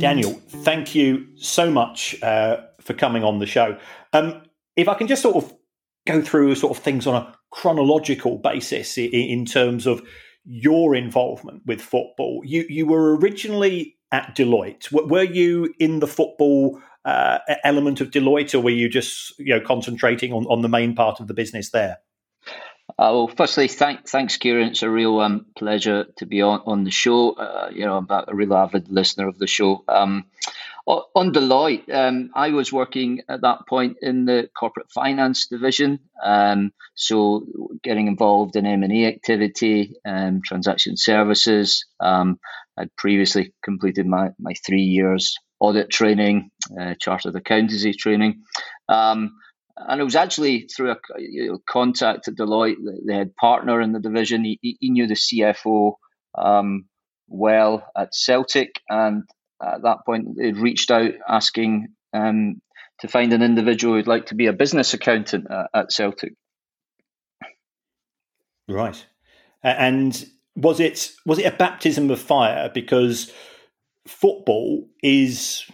Speaker 2: Daniel, thank you so much uh, for coming on the show. Um, if I can just sort of go through sort of things on a chronological basis in, in terms of your involvement with football. You you were originally at Deloitte. Were you in the football uh, element of Deloitte, or were you just you know concentrating on, on the main part of the business there?
Speaker 3: Uh, well, firstly, thank, thanks, Kieran. It's a real um, pleasure to be on, on the show. Uh, you know, I'm a real avid listener of the show. Um, on Deloitte, um, I was working at that point in the corporate finance division, um, so getting involved in M and A activity, um, transaction services. Um, I'd previously completed my my three years audit training, uh, chartered accountancy training. Um, and it was actually through a you know, contact at Deloitte, the, the, head partner in the division. He, he knew the CFO um, well at Celtic, and at that point they'd reached out asking um, to find an individual who'd like to be a business accountant at, at Celtic.
Speaker 2: Right, and was it was it a baptism of fire because football is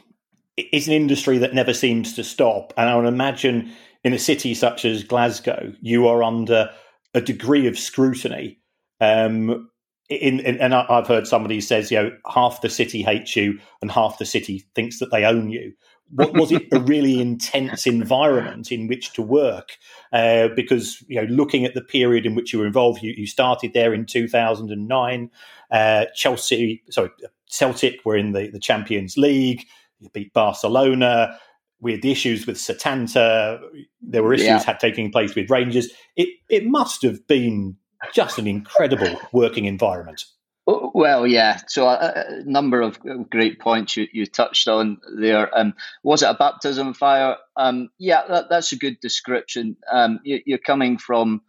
Speaker 2: is an industry that never seems to stop, and I would imagine in a city such as Glasgow, you are under a degree of scrutiny. Um, in, in, and I've heard somebody says, you know, half the city hates you and half the city thinks that they own you. What, was it a really (laughs) intense environment in which to work? Uh, because you know, looking at the period in which you were involved, you, you started there in two thousand and nine. Uh, Chelsea, sorry, Celtic were in the, the Champions League. You beat Barcelona we had the issues with Setanta. There were issues yeah. had taking place with Rangers. It it must have been just an incredible working environment.
Speaker 3: Oh, well, yeah. So a, a number of great points you, you touched on there. Um, was it a baptism fire? Um, yeah, that, that's a good description. Um, you, are coming from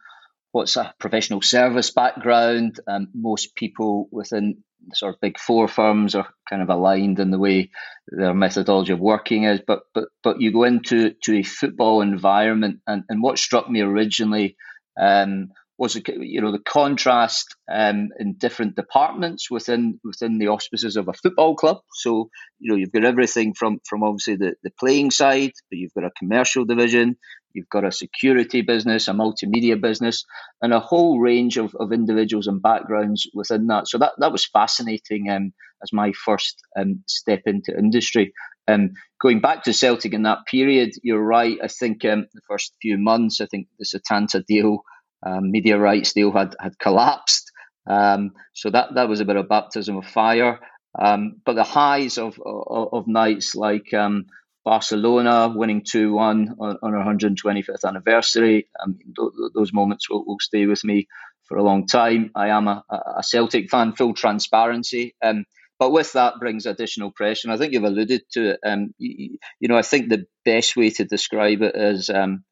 Speaker 3: what's a professional service background. Um, most people within sort of big four firms are kind of aligned in the way their methodology of working is. But but but you go into to a football environment, and, and what struck me originally um, was you know the contrast um, in different departments within within the auspices of a football club. So you know you've got everything from from obviously the, the playing side, but you've got a commercial division, you've got a security business, a multimedia business, and a whole range of, of individuals and backgrounds within that. So that that was fascinating um, as my first um, step into industry. Um, going back to Celtic in that period, you're right. I think um, the first few months, I think the Setanta deal um, media rights deal had had collapsed. Um, so that that was a bit of baptism of fire. Um, but the highs of of, of nights like um, Barcelona winning two one on, on, our 125th anniversary, um, th- those moments will, will stay with me for a long time. I am a, a Celtic fan, full transparency. Um, but with that brings additional pressure. And I think you've alluded to it. Um, you, you, know, I think the best way to describe it is um,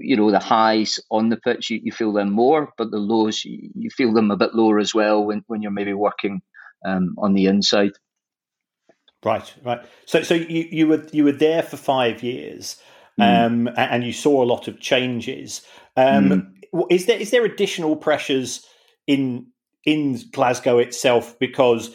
Speaker 3: you know the highs on the pitch you, you feel them more but the lows you, feel them a bit lower as well when, when you're maybe working um, on the inside
Speaker 2: right right so so you, you were you were there for five years mm. um, and you saw a lot of changes um, mm. is there is there additional pressures in in Glasgow itself because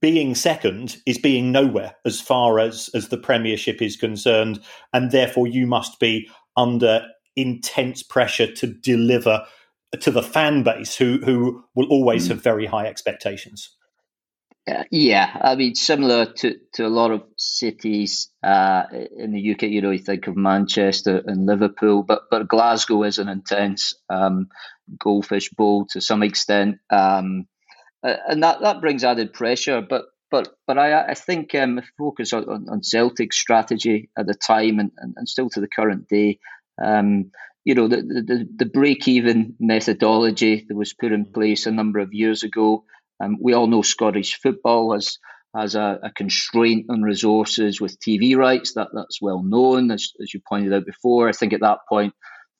Speaker 2: being second is being nowhere as far as as the premiership is concerned and therefore you must be under intense pressure to deliver to the fan base who who will always mm. have very high expectations.
Speaker 3: Yeah, I mean, similar to, to a lot of cities uh, in the UK, you know, you think of Manchester and Liverpool, but but Glasgow is an intense um, goldfish bowl to some extent, um, and that, that brings added pressure. But but but I, I think um, focus on, on Celtic's strategy at the time and, and, and still to the current day. Um, you know, the, the, the break even methodology that was put in place a number of years ago. Um, we all know Scottish football has has a, a, constraint on resources with TV rights. That that's well known, as, as you pointed out before. I think at that point,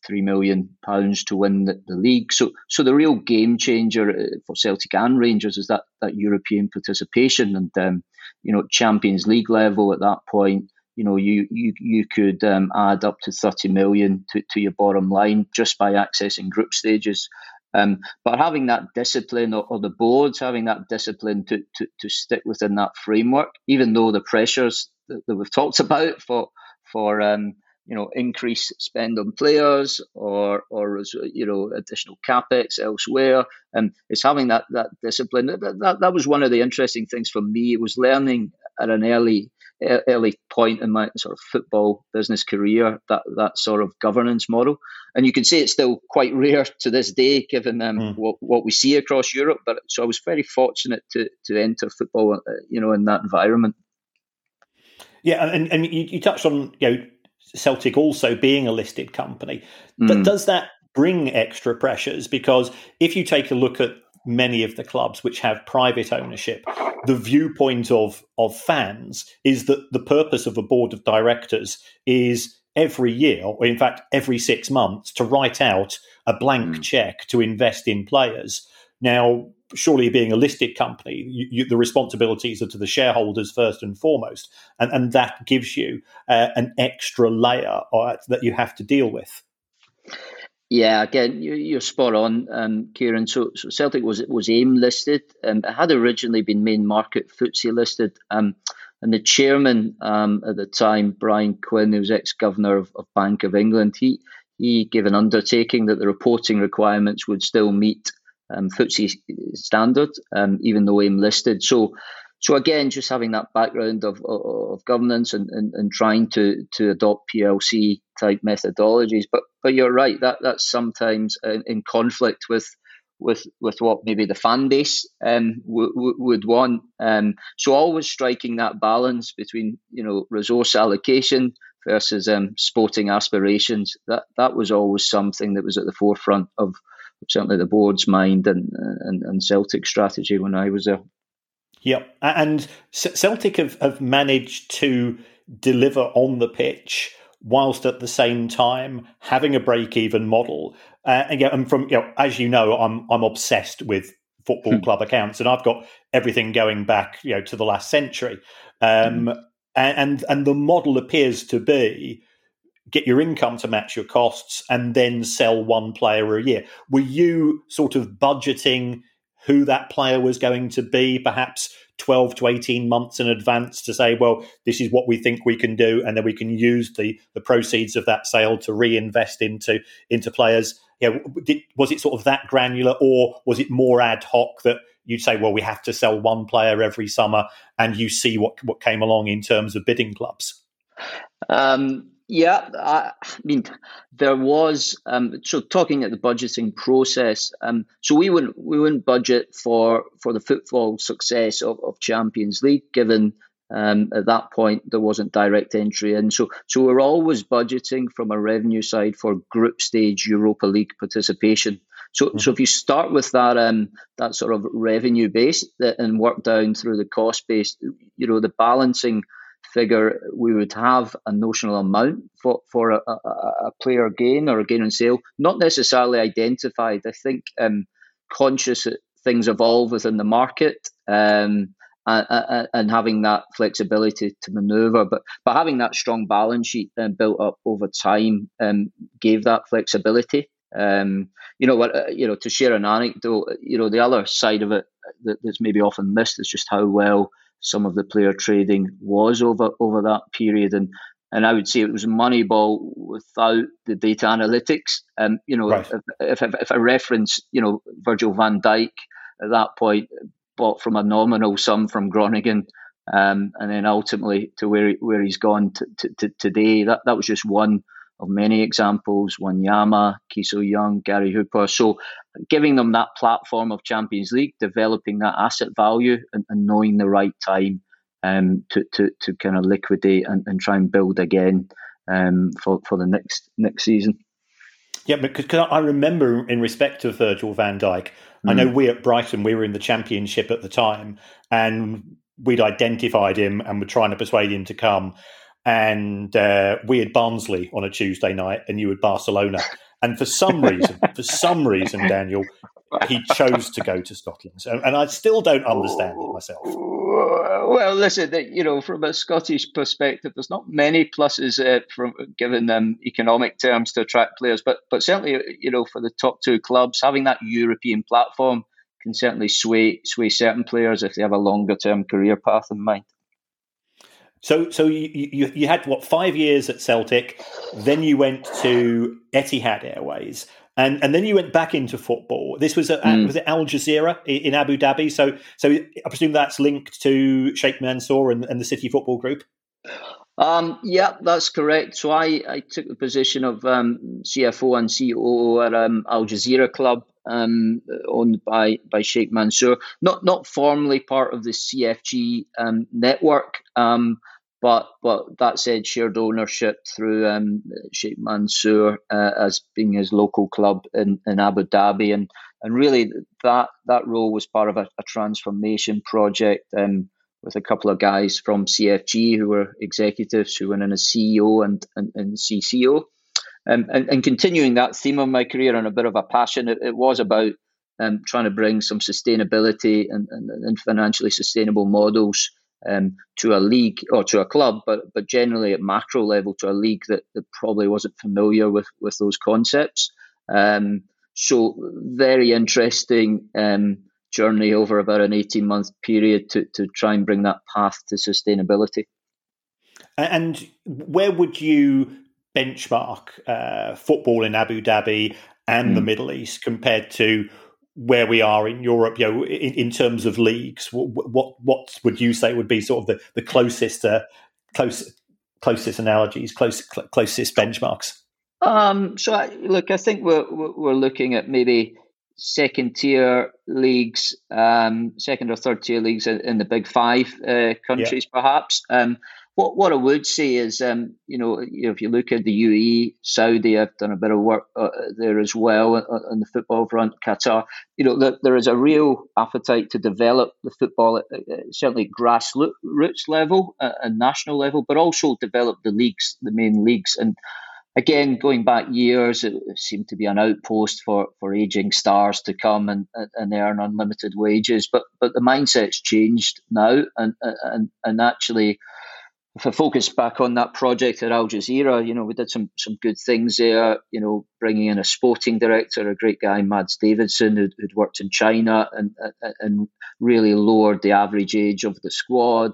Speaker 3: three million pounds to win the, the, league. So, so the real game changer uh, for Celtic and Rangers is that that European participation, and um, you know, Champions League level at that point. You know, you you you could um, add up to thirty million to, to your bottom line just by accessing group stages. Um, but having that discipline, or, or, the boards having that discipline to, to, to stick within that framework, even though the pressures that, that we've talked (laughs) about for for um, you know, increase spend on players or, or you know, additional capex elsewhere. And it's having that, that discipline. That, that, that was one of the interesting things for me. It was learning at an early early point in my sort of football business career that that sort of governance model and you can say it's still quite rare to this day given um, mm. what, what we see across Europe but so I was very fortunate to to enter football uh, you know in that environment
Speaker 2: yeah and and you, you touched on you know Celtic also being a listed company. Mm. Does that bring extra pressures? Because if you take a look at many of the clubs which have private ownership, the viewpoint of of fans is that the purpose of a board of directors is every year, or in fact every six months, to write out a blank mm. check to invest in players. Now, surely being a listed company, you, you, the responsibilities are to the shareholders first and foremost, and, and that gives you uh, an extra layer uh, that you have to deal with.
Speaker 3: Yeah, again, you, are spot on, um, Kieran. So, so, Celtic was was AIM listed. Um, it had originally been main market FTSE listed, um, and the chairman um, at the time, Brian Quinn, who was ex governor of, of Bank of England, he he gave an undertaking that the reporting requirements would still meet um, FTSE standard, um, even though AIM listed. So, so again, just having that background of, of, of governance and, and, and, trying to, to adopt PLC type methodologies. But but you're right that that's sometimes in, in conflict with with with what maybe the fan base um, w- w- would want. Um, so always striking that balance between you know resource allocation versus um, sporting aspirations. That that was always something that was at the forefront of certainly the board's mind and, and, and Celtic strategy when I was there.
Speaker 2: Yeah, and Celtic have, have managed to deliver on the pitch whilst at the same time having a break even model Uh, and, yeah, and from you know, as you know, I'm I'm obsessed with football hmm. club accounts, and I've got everything going back, you know, to the last century. Um, hmm. and and the model appears to be get your income to match your costs and then sell one player a year. Were you sort of budgeting who that player was going to be, perhaps 12 to 18 months in advance to say, well, this is what we think we can do, and then we can use the, the proceeds of that sale to reinvest into into players. Did, was it sort of that granular, or was it more ad hoc that you'd say, well, we have to sell one player every summer, and you see what what came along in terms of bidding clubs?
Speaker 3: Um, yeah, I, mean, there was um, so talking at the budgeting process. Um, so we wouldn't we wouldn't budget for for the football success of, of Champions League, given um, at that point there wasn't direct entry in. So so we're always budgeting from a revenue side for group stage Europa League participation. So mm-hmm. so if you start with that um, that sort of revenue base and work down through the cost base, you know the balancing figure, we would have a notional amount for, for a, a, a player gain or a gain on sale, not necessarily identified. I think um, conscious that things evolve within the market. Um, and, and, having that flexibility to maneuver, but but having that strong balance sheet uh, built up over time um, gave that flexibility. Um, you know what? Uh, you know to share an anecdote. You know the other side of it that, that's maybe often missed is just how well some of the player trading was over over that period, and and I would say it was Moneyball without the data analytics. And um, you know, right. if, if, if I reference, you know, Virgil Van Dijk at that point bought from a nominal sum from Groningen, um, and then ultimately to where where he's gone to, to, to today. That that was just one of many examples. Wanyama, Ki Sung-yueng, Gary Hooper. So giving them that platform of Champions League, developing that asset value and, and knowing the right time um, to, to, to kind of liquidate and, and try and build again um, for, for the next next season.
Speaker 2: Yeah, because I remember in respect of Virgil van Dijk, mm. I know mm. we at Brighton, we were in the championship at the time and we'd identified him and were trying to persuade him to come and uh, we had Barnsley on a Tuesday night, and you had Barcelona. And for some reason, (laughs) for some reason, Daniel, he chose to go to Scotland, and I still don't understand it myself.
Speaker 3: Well, listen, you know, from a Scottish perspective, there's not many pluses uh, from given them economic terms to attract players, but but certainly, you know, for the top two clubs, having that European platform can certainly sway sway certain players if they have a longer term career path in mind.
Speaker 2: So, so you, you, you had what five years at Celtic, then you went to Etihad Airways, and and then you went back into football. This was at, mm. was it Al Jazira in Abu Dhabi? So, so I presume that's linked to Sheikh Mansour and, and the City Football Group.
Speaker 3: Um, yeah, that's correct. So I, I took the position of um, CFO and CEO at um, Al Jazira Club, um, owned by by Sheikh Mansour. Not not formally part of the CFG um, network, um, but but that said, shared ownership through um, Sheikh Mansour uh, as being his local club in, in Abu Dhabi, and and really that that role was part of a, a transformation project. Um, with a couple of guys from CFG who were executives who went in as CEO and, and, and CCO. Um, and, and, continuing that theme of my career and a bit of a passion, it, it was about um, trying to bring some sustainability and, and, and financially sustainable models um, to a league or to a club, but but generally at macro level to a league that, that probably wasn't familiar with with those concepts. Um, so very interesting um, journey over about an eighteen month period to to try and bring that path to sustainability.
Speaker 2: And where would you benchmark uh, football in Abu Dhabi and mm. the Middle East compared to where we are in Europe, you know, in, in terms of leagues, what, what, what would you say would be sort of the the closest uh, close closest analogies, close cl- closest benchmarks?
Speaker 3: Um, so I, look, I think we're we're looking at maybe second tier leagues, um, second or third tier leagues in, in the big five uh, countries, yeah. perhaps. Um, what what I would say is, um, you know, if you look at the UAE, Saudi, I've done a bit of work uh, there as well on the football front. Qatar, you know, there, there is a real appetite to develop the football at, certainly grassroots level uh, and national level, but also develop the leagues, the main leagues, and. again, going back years, it seemed to be an outpost for, for aging stars to come and, and earn unlimited wages. But but the mindset's changed now, and and and actually, if I focus back on that project at Al Jazira, you know, we did some some good things there. You know, bringing in a sporting director, a great guy, Mads Davidsen, who'd, who'd worked in China and and really lowered the average age of the squad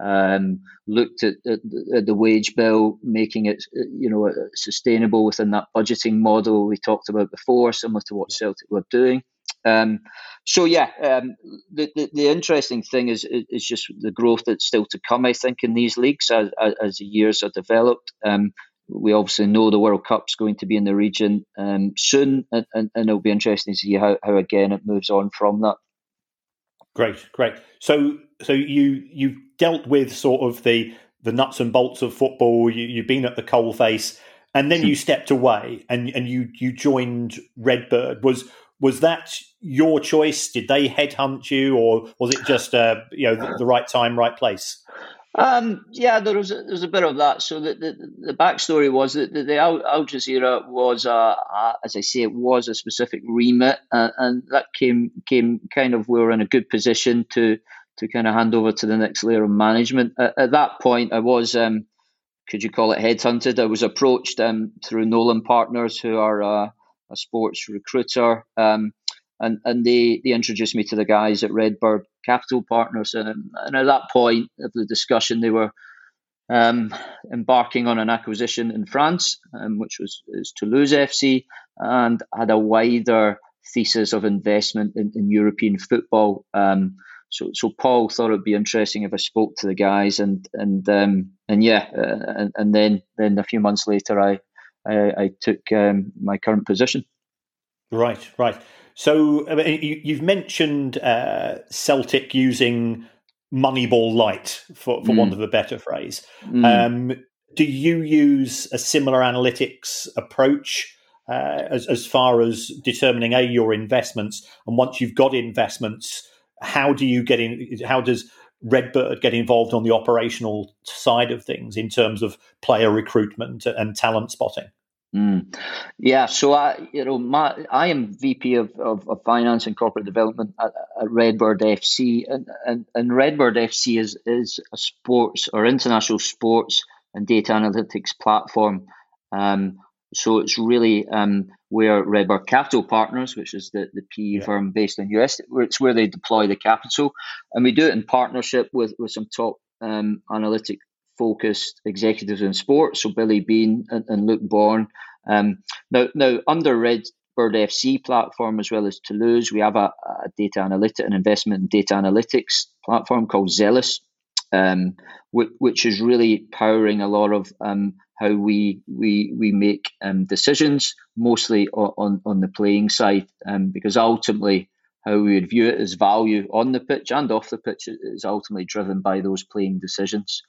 Speaker 3: um, looked at, at, at, the wage bill, making it you know sustainable within that budgeting model we talked about before, similar to what Celtic were doing. Um, so yeah, um, the, the, the interesting thing is is just the growth that's still to come. I think in these leagues as, as the years are developed. Um, we obviously know the World Cup's going to be in the region um, soon, and, and, and, it'll be interesting to see how, how again it moves on from that.
Speaker 2: Great, great. So so you you've dealt with sort of the the nuts and bolts of football. You, you've been at the coalface, and then you stepped away and and you you joined Redbird. Was was that your choice? Did they headhunt you, or was it just uh, you know the, the right time, right place?
Speaker 3: Um, yeah, there was a, there was a bit of that. So the the, the backstory was that the, the Al, Jazira was a, a, as I say, it was a specific remit, uh, and that came came kind of we were in a good position to to kind of hand over to the next layer of management. At, at that point, I was, um, could you call it headhunted? I was approached um, through Nolan Partners, who are a, a sports recruiter, um, and and they they introduced me to the guys at Redbird Capital Partners, and, and at that point of the discussion, they were. Um, embarking on an acquisition in France, um, which was is Toulouse FC, and had a wider thesis of investment in, in European football. Um, so so Paul thought it'd be interesting if I spoke to the guys and and um, and yeah, uh, and, and then then a few months later I I, I took um, my current position.
Speaker 2: Right, right. So I mean, you, have mentioned uh, Celtic using Moneyball Light, for, for mm. want of a better phrase. Mm. Um, do you use a similar analytics approach uh, as, as far as determining a your investments, and once you've got investments, how do you get in? How does Redbird get involved on the operational side of things in terms of player recruitment and talent spotting?
Speaker 3: Mm. Yeah, so I, you know, my, I am VP of, of, of, Finance and Corporate Development at, at Redbird FC, and, and, and Redbird FC is is a sports or international sports and data analytics platform. Um, so it's really um, where Redbird Capital Partners, which is the, the PE yeah. firm based in US, it's where they deploy the capital. And we do it in partnership with, with some top um, analytic focused executives in sports, so Billy Beane and, and Luke Bornn. Um, now, now, under Redbird FC platform as well as Toulouse, we have a, a data analytic and investment data analytics platform called Zelus, um, which, which, is really powering a lot of um, how we we we make um, decisions, mostly on, on the playing side, um, because ultimately how we would view it as value on the pitch and off the pitch is ultimately driven by those playing decisions.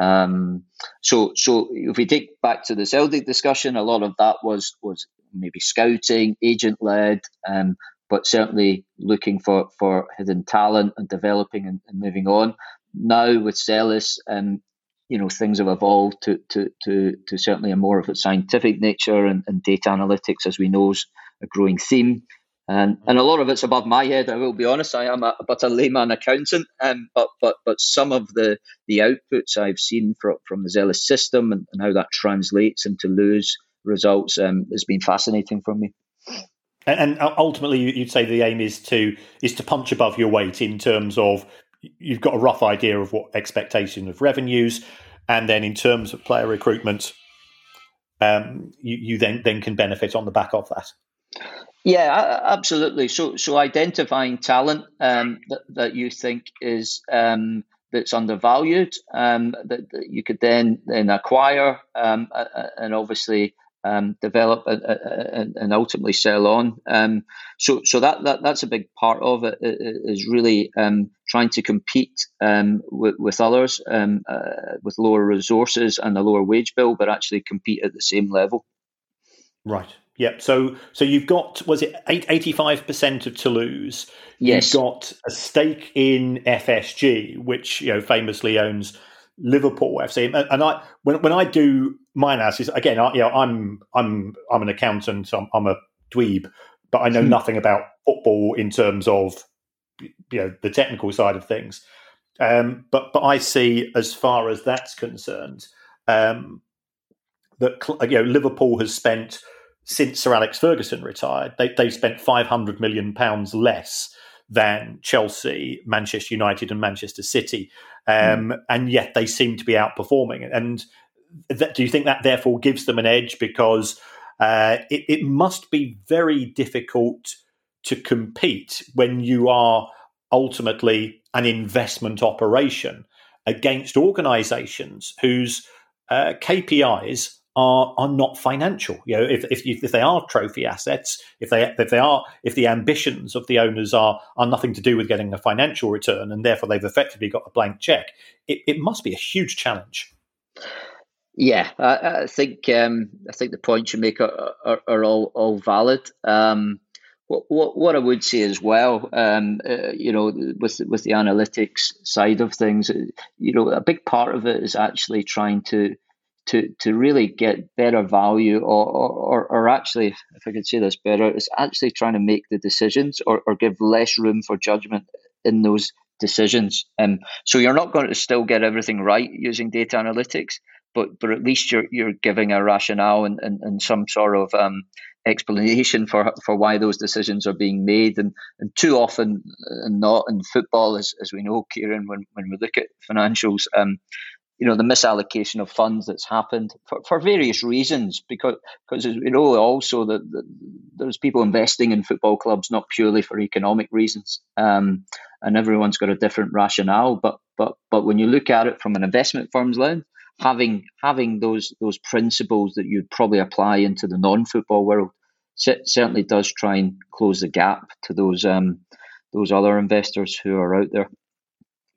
Speaker 3: Um, so so if we take back to the Celtic discussion, a lot of that was was maybe scouting, agent led, um, but certainly looking for, for hidden talent and developing and, and moving on. Now with Zelus, um, you know things have evolved to to to, to certainly a more of a scientific nature and, and data analytics, as we know, is a growing theme. And, and a lot of it's above my head. I will be honest. I am a, but a layman accountant. Um, but but but some of the the outputs I've seen from from the Zelus system and, and how that translates into lose results um, has been fascinating for me.
Speaker 2: And, and ultimately, you'd say the aim is to is to punch above your weight in terms of you've got a rough idea of what expectation of revenues, and then in terms of player recruitment, um, you, you then then can benefit on the back of that.
Speaker 3: Yeah, absolutely. So, so identifying talent um, that, that you think is um, that's undervalued, um, that, that, you could then then acquire, um, and obviously um, develop and, and, ultimately sell on. Um, so, so that, that that's a big part of it is really trying to compete with, with, others uh, with lower resources and a lower wage bill, but actually compete at the same level.
Speaker 2: Right. Yep. So, so you've got was it eighty five percent of Toulouse?
Speaker 3: Yes.
Speaker 2: You've got a stake in FSG, which you know famously owns Liverpool FC, and, and I when when I do my analysis again, I, you know, I'm I'm I'm an accountant, I'm, I'm a dweeb, but I know hmm. nothing about football in terms of you know the technical side of things. Um, but but I see as far as that's concerned um, that you know Liverpool has spent since Sir Alex Ferguson retired. They they spent five hundred million pounds less than Chelsea, Manchester United, and Manchester City, um, mm. and yet they seem to be outperforming. And that, do you think that therefore gives them an edge because uh, it, it must be very difficult to compete when you are ultimately an investment operation against organizations whose uh, KPIs are are not financial. You know, if, if if they are trophy assets, if they if they are if the ambitions of the owners are are nothing to do with getting a financial return, and therefore they've effectively got a blank check, it, it must be a huge challenge.
Speaker 3: Yeah, I, I think um, I think the points you make are, are, are all all valid. Um, what, what, what I would say as well, um, uh, you know, with with the analytics side of things, uh, you know, a big part of it is actually trying to to to really get better value, or or, or actually, if I could say this better, is actually trying to make the decisions or, or give less room for judgment in those decisions. Um, so you're not going to still get everything right using data analytics, but but at least you're you're giving a rationale and, and, and some sort of um, explanation for for why those decisions are being made. And, and too often and not in football, as, as we know, Kieran, when, when we look at financials, um, you know the misallocation of funds that's happened for, for various reasons because because you know also that, there's people investing in football clubs not purely for economic reasons um, and everyone's got a different rationale but but but when you look at it from an investment firm's lens having having those those principles that you'd probably apply into the non-football world certainly does try and close the gap to those um, those other investors who are out there.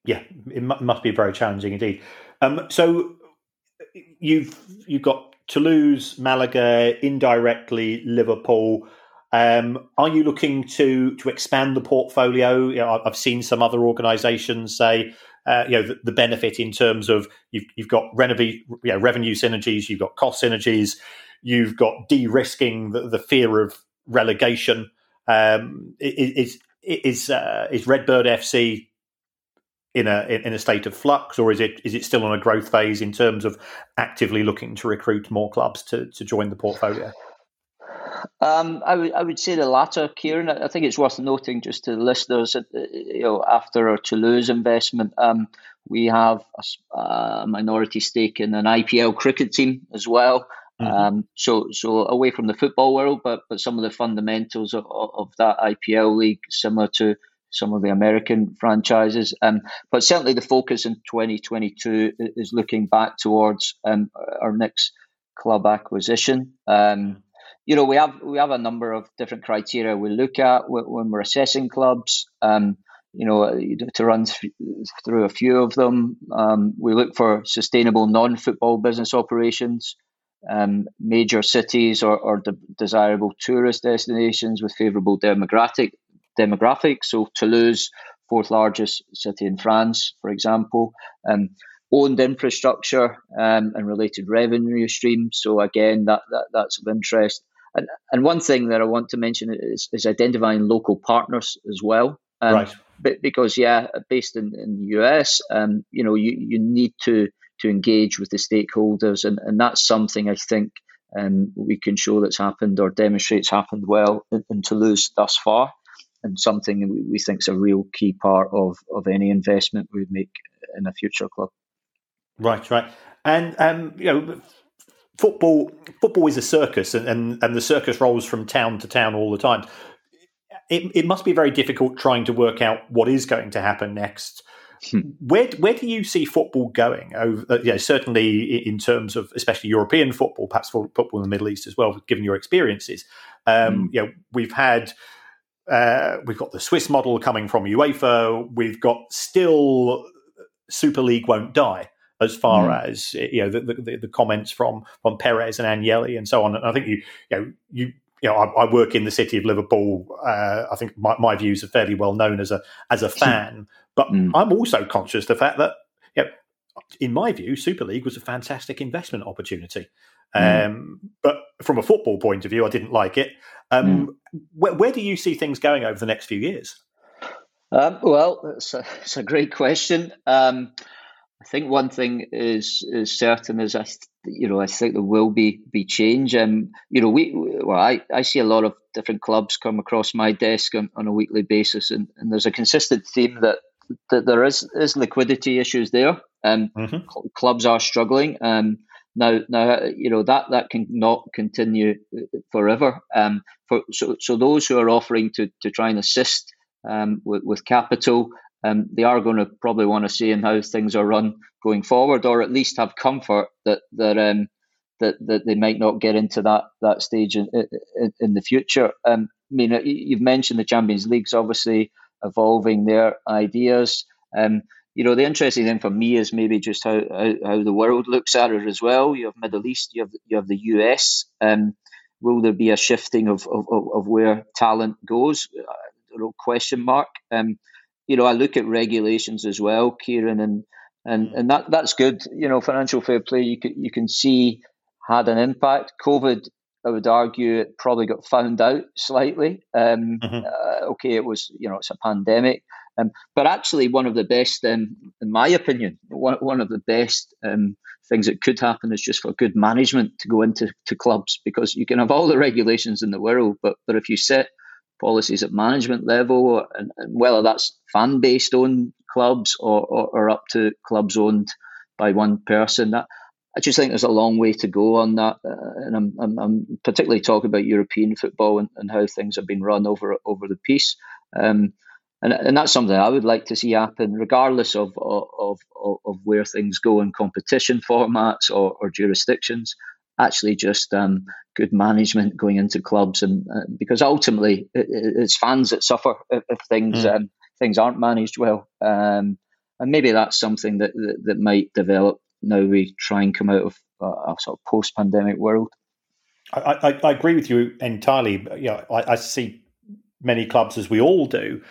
Speaker 2: Yeah, it must be very challenging indeed. Um, so you've you've got Toulouse, Malaga, indirectly Liverpool. Um, are you looking to to expand the portfolio? You know, I've seen some other organisations say uh, you know the, the, benefit in terms of you've, you've got revenue, you know, revenue synergies, you've got cost synergies, you've got de-risking the, the fear of relegation. Um, is is uh, is Redbird FC in a in a state of flux, or is it is it still on a growth phase in terms of actively looking to recruit more clubs to to join the portfolio?
Speaker 3: Um, I would I would say the latter, Kieran. I think it's worth noting just to the listeners that you know after our Toulouse investment, um, we have a, a, minority stake in an IPL cricket team as well. Mm-hmm. Um, so so away from the football world, but but some of the fundamentals of, of that IPL league similar to some of the American franchises. Um, but certainly the focus in 2022 is looking back towards um, our next club acquisition. Um, you know, we have we have a number of different criteria we look at when we're assessing clubs. Um, you know, to run th- through a few of them, um, we look for sustainable non-football business operations, um, major cities or, or de- desirable tourist destinations with favourable demographic demographics. So Toulouse, fourth largest city in France, for example. Um, owned infrastructure um, and related revenue streams. So again, that, that that's of interest. And, and one thing that I want to mention is, is identifying local partners as well.
Speaker 2: Um, right.
Speaker 3: But because yeah, based in, in the US, um, you know, you, you need to to engage with the stakeholders, and, and that's something I think um, we can show that's happened or demonstrates happened well in, in Toulouse thus far, and something we, think is a real key part of of any investment we would make in a future club.
Speaker 2: Right, right, and um, you know football football is a circus and, and, and the circus rolls from town to town all the time. It, it must be very difficult trying to work out what is going to happen next. Hmm. Where where do you see football going? Over, uh, you know, certainly in terms of especially European football, perhaps football in the Middle East as well. Given your experiences, um, hmm. you know, we've had uh, we've got the Swiss model coming from UEFA. We've got still Super League won't die as far mm. as you know the, the, the, comments from from Perez and Agnelli and so on. And I think you you know you you know I, I work in the city of Liverpool. Uh, I think my, my, views are fairly well known as a as a fan, but mm. I'm also conscious of the fact that you know, in my view, Super League was a fantastic investment opportunity. Mm. Um, but from a football point of view, I didn't like it. Um, mm. Where, where, do you see things going over the next few years?
Speaker 3: Um, well, it's a, it's a, great question. Um, I think one thing is is certain is I you know I think there will be be change. Um, you know we well I, I see a lot of different clubs come across my desk on, on a weekly basis, and, and there's a consistent theme that that there is is liquidity issues there. Um, mm-hmm. cl- clubs are struggling. Um, now, now you know that that can not continue uh, forever. Um, for so so those who are offering to to try and assist um, with, with capital, um, they are going to probably want to see in how things are run going forward, or at least have comfort that that um, that that they might not get into that that stage in in, in the future. Um, I mean, you've mentioned the Champions League's obviously evolving their ideas. Um, you know, the interesting thing for me is maybe just how, how, how, the world looks at it as well. You have Middle East, you have you have the US. Um, will there be a shifting of, of, of where talent goes? Uh, question mark. Um, you know, I look at regulations as well, Kieran, and and and that that's good. You know, financial fair play. You can you can see had an impact. COVID, I would argue, it probably got found out slightly. Um, mm-hmm. uh, okay, it was you know it's a pandemic, um, but actually, one of the best, um, in my opinion, one, one of the best um, things that could happen is just for good management to go into to clubs because you can have all the regulations in the world, but but if you set policies at management level, and, and whether that's fan based owned clubs or, or, or, up to clubs owned by one person, that I just think there's a long way to go on that, uh, and I'm, I'm, I'm, particularly talking about European football and, and, how things have been run over over the piece. Um, and, and that's something I would like to see happen, regardless of of, of, of where things go in competition formats or, or jurisdictions. Actually, just um, good management going into clubs, and uh, because ultimately it, it's fans that suffer if, if things mm. um, things aren't managed well, um, and maybe that's something that, that, that might develop now we try and come out of a, a sort of post pandemic world.
Speaker 2: I, I, I, agree with you entirely. You know, I, I see many clubs as we all do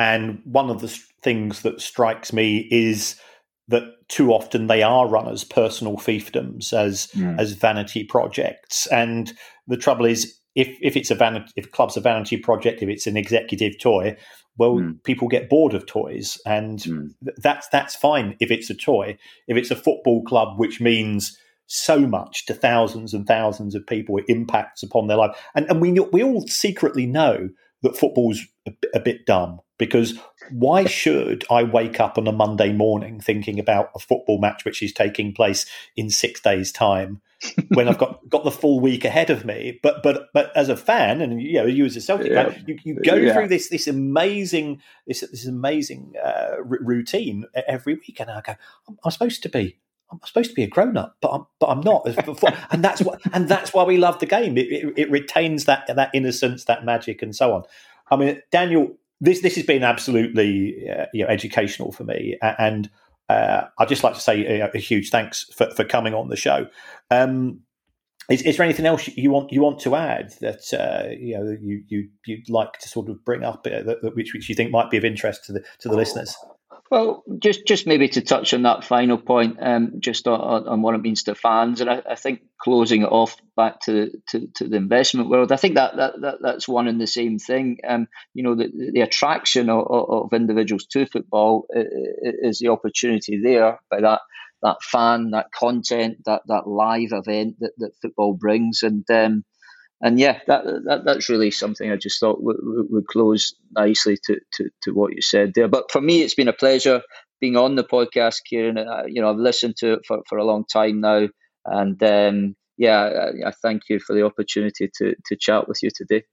Speaker 2: and one of the things that strikes me is that too often they are run as personal fiefdoms, as mm. as vanity projects. And the trouble is, if if it's a vanity, if a club's a vanity project, if it's an executive toy, well, mm. people get bored of toys, and mm. that's that's fine if it's a toy. If it's a football club, which means so much to thousands and thousands of people, it impacts upon their life, and and we we all secretly know that football's a, a bit dumb because why (laughs) should I wake up on a Monday morning thinking about a football match which is taking place in six days' time when I've got, got the full week ahead of me? But but but as a fan, and you know, you as a Celtic yeah. fan, you, you go yeah. through this this amazing this this amazing uh, r- routine every week, and I go, I'm, I'm supposed to be I'm supposed to be a grown up, but I'm but I'm not. (laughs) and that's what and that's why we love the game. It, it, it, retains that that innocence, that magic, and so on. I mean, Daniel, this this has been absolutely uh, you know educational for me, and uh, I'd just like to say a, a, huge thanks for, for coming on the show. Um, is, is, there anything else you want you want to add that uh, you know you you you'd like to sort of bring up uh, that, which which you think might be of interest to the to the listeners?
Speaker 3: Well, just just maybe to touch on that final point, um, just on, on, what it means to fans, and I, I think closing it off back to, to, to, the investment world, I think that, that, that that's one and the same thing. Um, you know, the, the attraction of, of individuals to football is the opportunity there by that that fan, that content, that that live event that, that football brings, and um, and yeah, that, that that's really something I just thought would, would close nicely to, to, to what you said there. But for me, it's been a pleasure being on the podcast, Kieran. Uh, you know, I've listened to it for, for a long time now, and um, yeah, I, I, thank you for the opportunity to to chat with you today.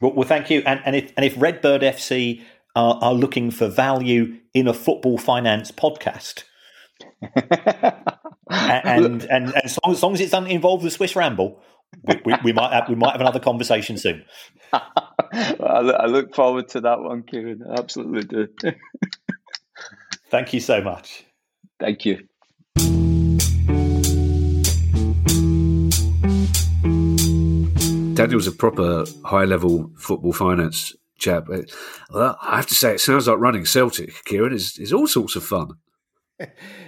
Speaker 2: Well, well thank you. And, and if and if Redbird FC are, are looking for value in a football finance podcast. (laughs) and, and, and as long, as long as it doesn't involve the Swiss Ramble, we, we, we, might have, we might have another conversation soon. (laughs)
Speaker 3: I look forward to that one, Kieran. I absolutely do. (laughs)
Speaker 2: Thank you so much.
Speaker 3: Thank you.
Speaker 1: Daniel's a proper high level football finance chap. Well, I have to say, it sounds like running Celtic, Kieran, is, is all sorts of fun.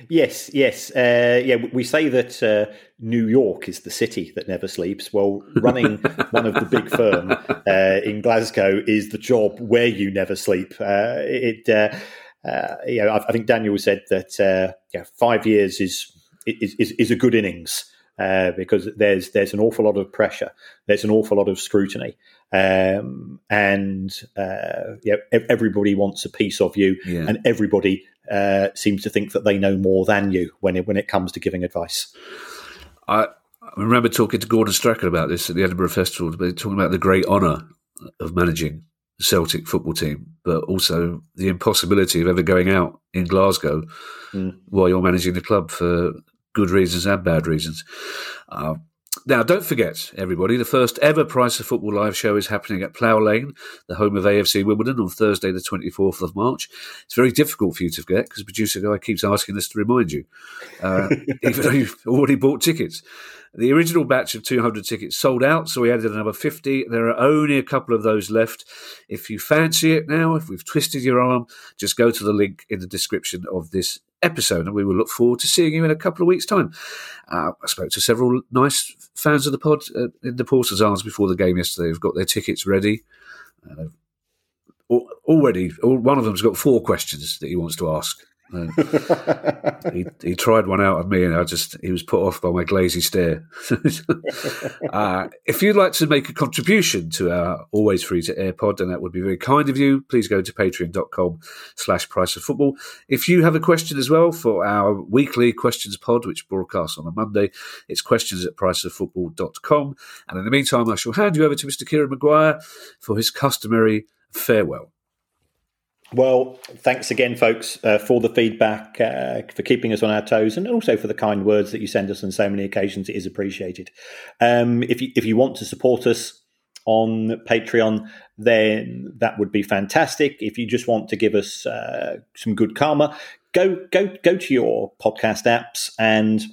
Speaker 2: Yes, yes, uh, yeah. We say that uh, New York is the city that never sleeps. Well, running one of the big firm uh, in Glasgow is the job where you never sleep. Uh, it, uh, uh, you know, I, I, think Daniel said that yeah, five years is is, is, is a good innings. because there's there's an awful lot of pressure, there's an awful lot of scrutiny, um, and uh, yeah, everybody wants a piece of you, yeah. and everybody uh, seems to think that they know more than you when it, when it comes to giving advice.
Speaker 1: I, I remember talking to Gordon Strachan about this at the Edinburgh Festival, talking about the great honour of managing the Celtic football team, but also the impossibility of ever going out in Glasgow mm. while you're managing the club for good reasons and bad reasons. Uh, now, don't forget, everybody, the first ever Price of Football live show is happening at Plough Lane, the home of AFC Wimbledon, on Thursday, the 24th of March. It's very difficult for you to forget because producer guy keeps asking us to remind you, uh, (laughs) even though you've already bought tickets. The original batch of 200 tickets sold out, so we added another 50. There are only a couple of those left. If you fancy it now, if we've twisted your arm, just go to the link in the description of this episode, and we will look forward to seeing you in a couple of weeks' time. Uh, I spoke to several nice fans of the pod uh, in the Porter's Arms before the game yesterday. They've got their tickets ready. Uh, already, one of them's got four questions that he wants to ask. (laughs) he, he tried one out of me, and I just he was put off by my glazy stare. (laughs) uh, if you'd like to make a contribution to our always free to air pod, then that would be very kind of you. Please go to patreon.com slash price of football. If you have a question as well for our weekly questions pod, which broadcasts on a Monday, it's questions at priceoffootball.com. And in the meantime, I shall hand you over to Mr. Kieran Maguire for his customary farewell.
Speaker 2: Well, thanks again, folks, uh, for the feedback, uh, for keeping us on our toes, and also for the kind words that you send us on so many occasions. It is appreciated. Um, if you if you want to support us on Patreon, then that would be fantastic. If you just want to give us uh, some good karma, go go go to your podcast apps and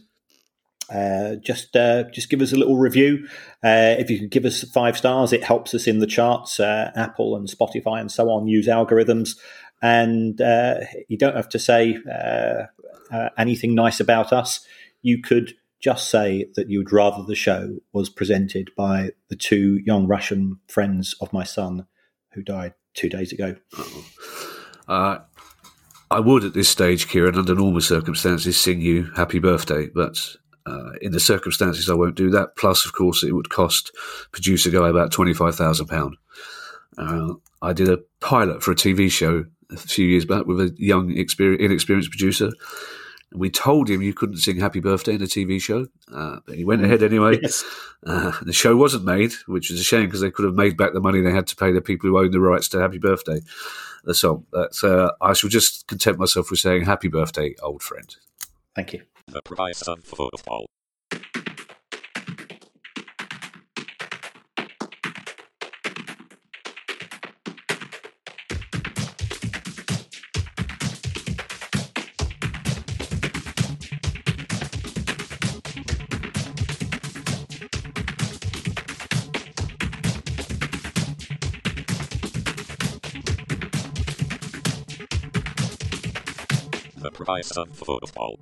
Speaker 2: uh, just uh, just give us a little review. Uh, if you can give us five stars, it helps us in the charts. Uh, Apple and Spotify and so on use algorithms, and uh, you don't have to say anything nice about us. You could just say that you'd rather the show was presented by the two young Russian friends of my son who died two days ago.
Speaker 1: I would at this stage, Kieran, under normal circumstances, sing you happy birthday, but uh, in the circumstances, I won't do that. Plus, of course, it would cost producer guy about twenty five thousand pound. Uh, I did a pilot for a TV show a few years back with a young, inexperienced producer. We told him you couldn't sing "Happy Birthday" in a TV show, uh, but he went mm. ahead anyway. Yes. Uh, the show wasn't made, which was a shame because they could have made back the money they had to pay the people who owned the rights to "Happy Birthday," the song. But uh, I shall just content myself with saying "Happy Birthday, old friend."
Speaker 2: Thank you. The price of football. The price of football.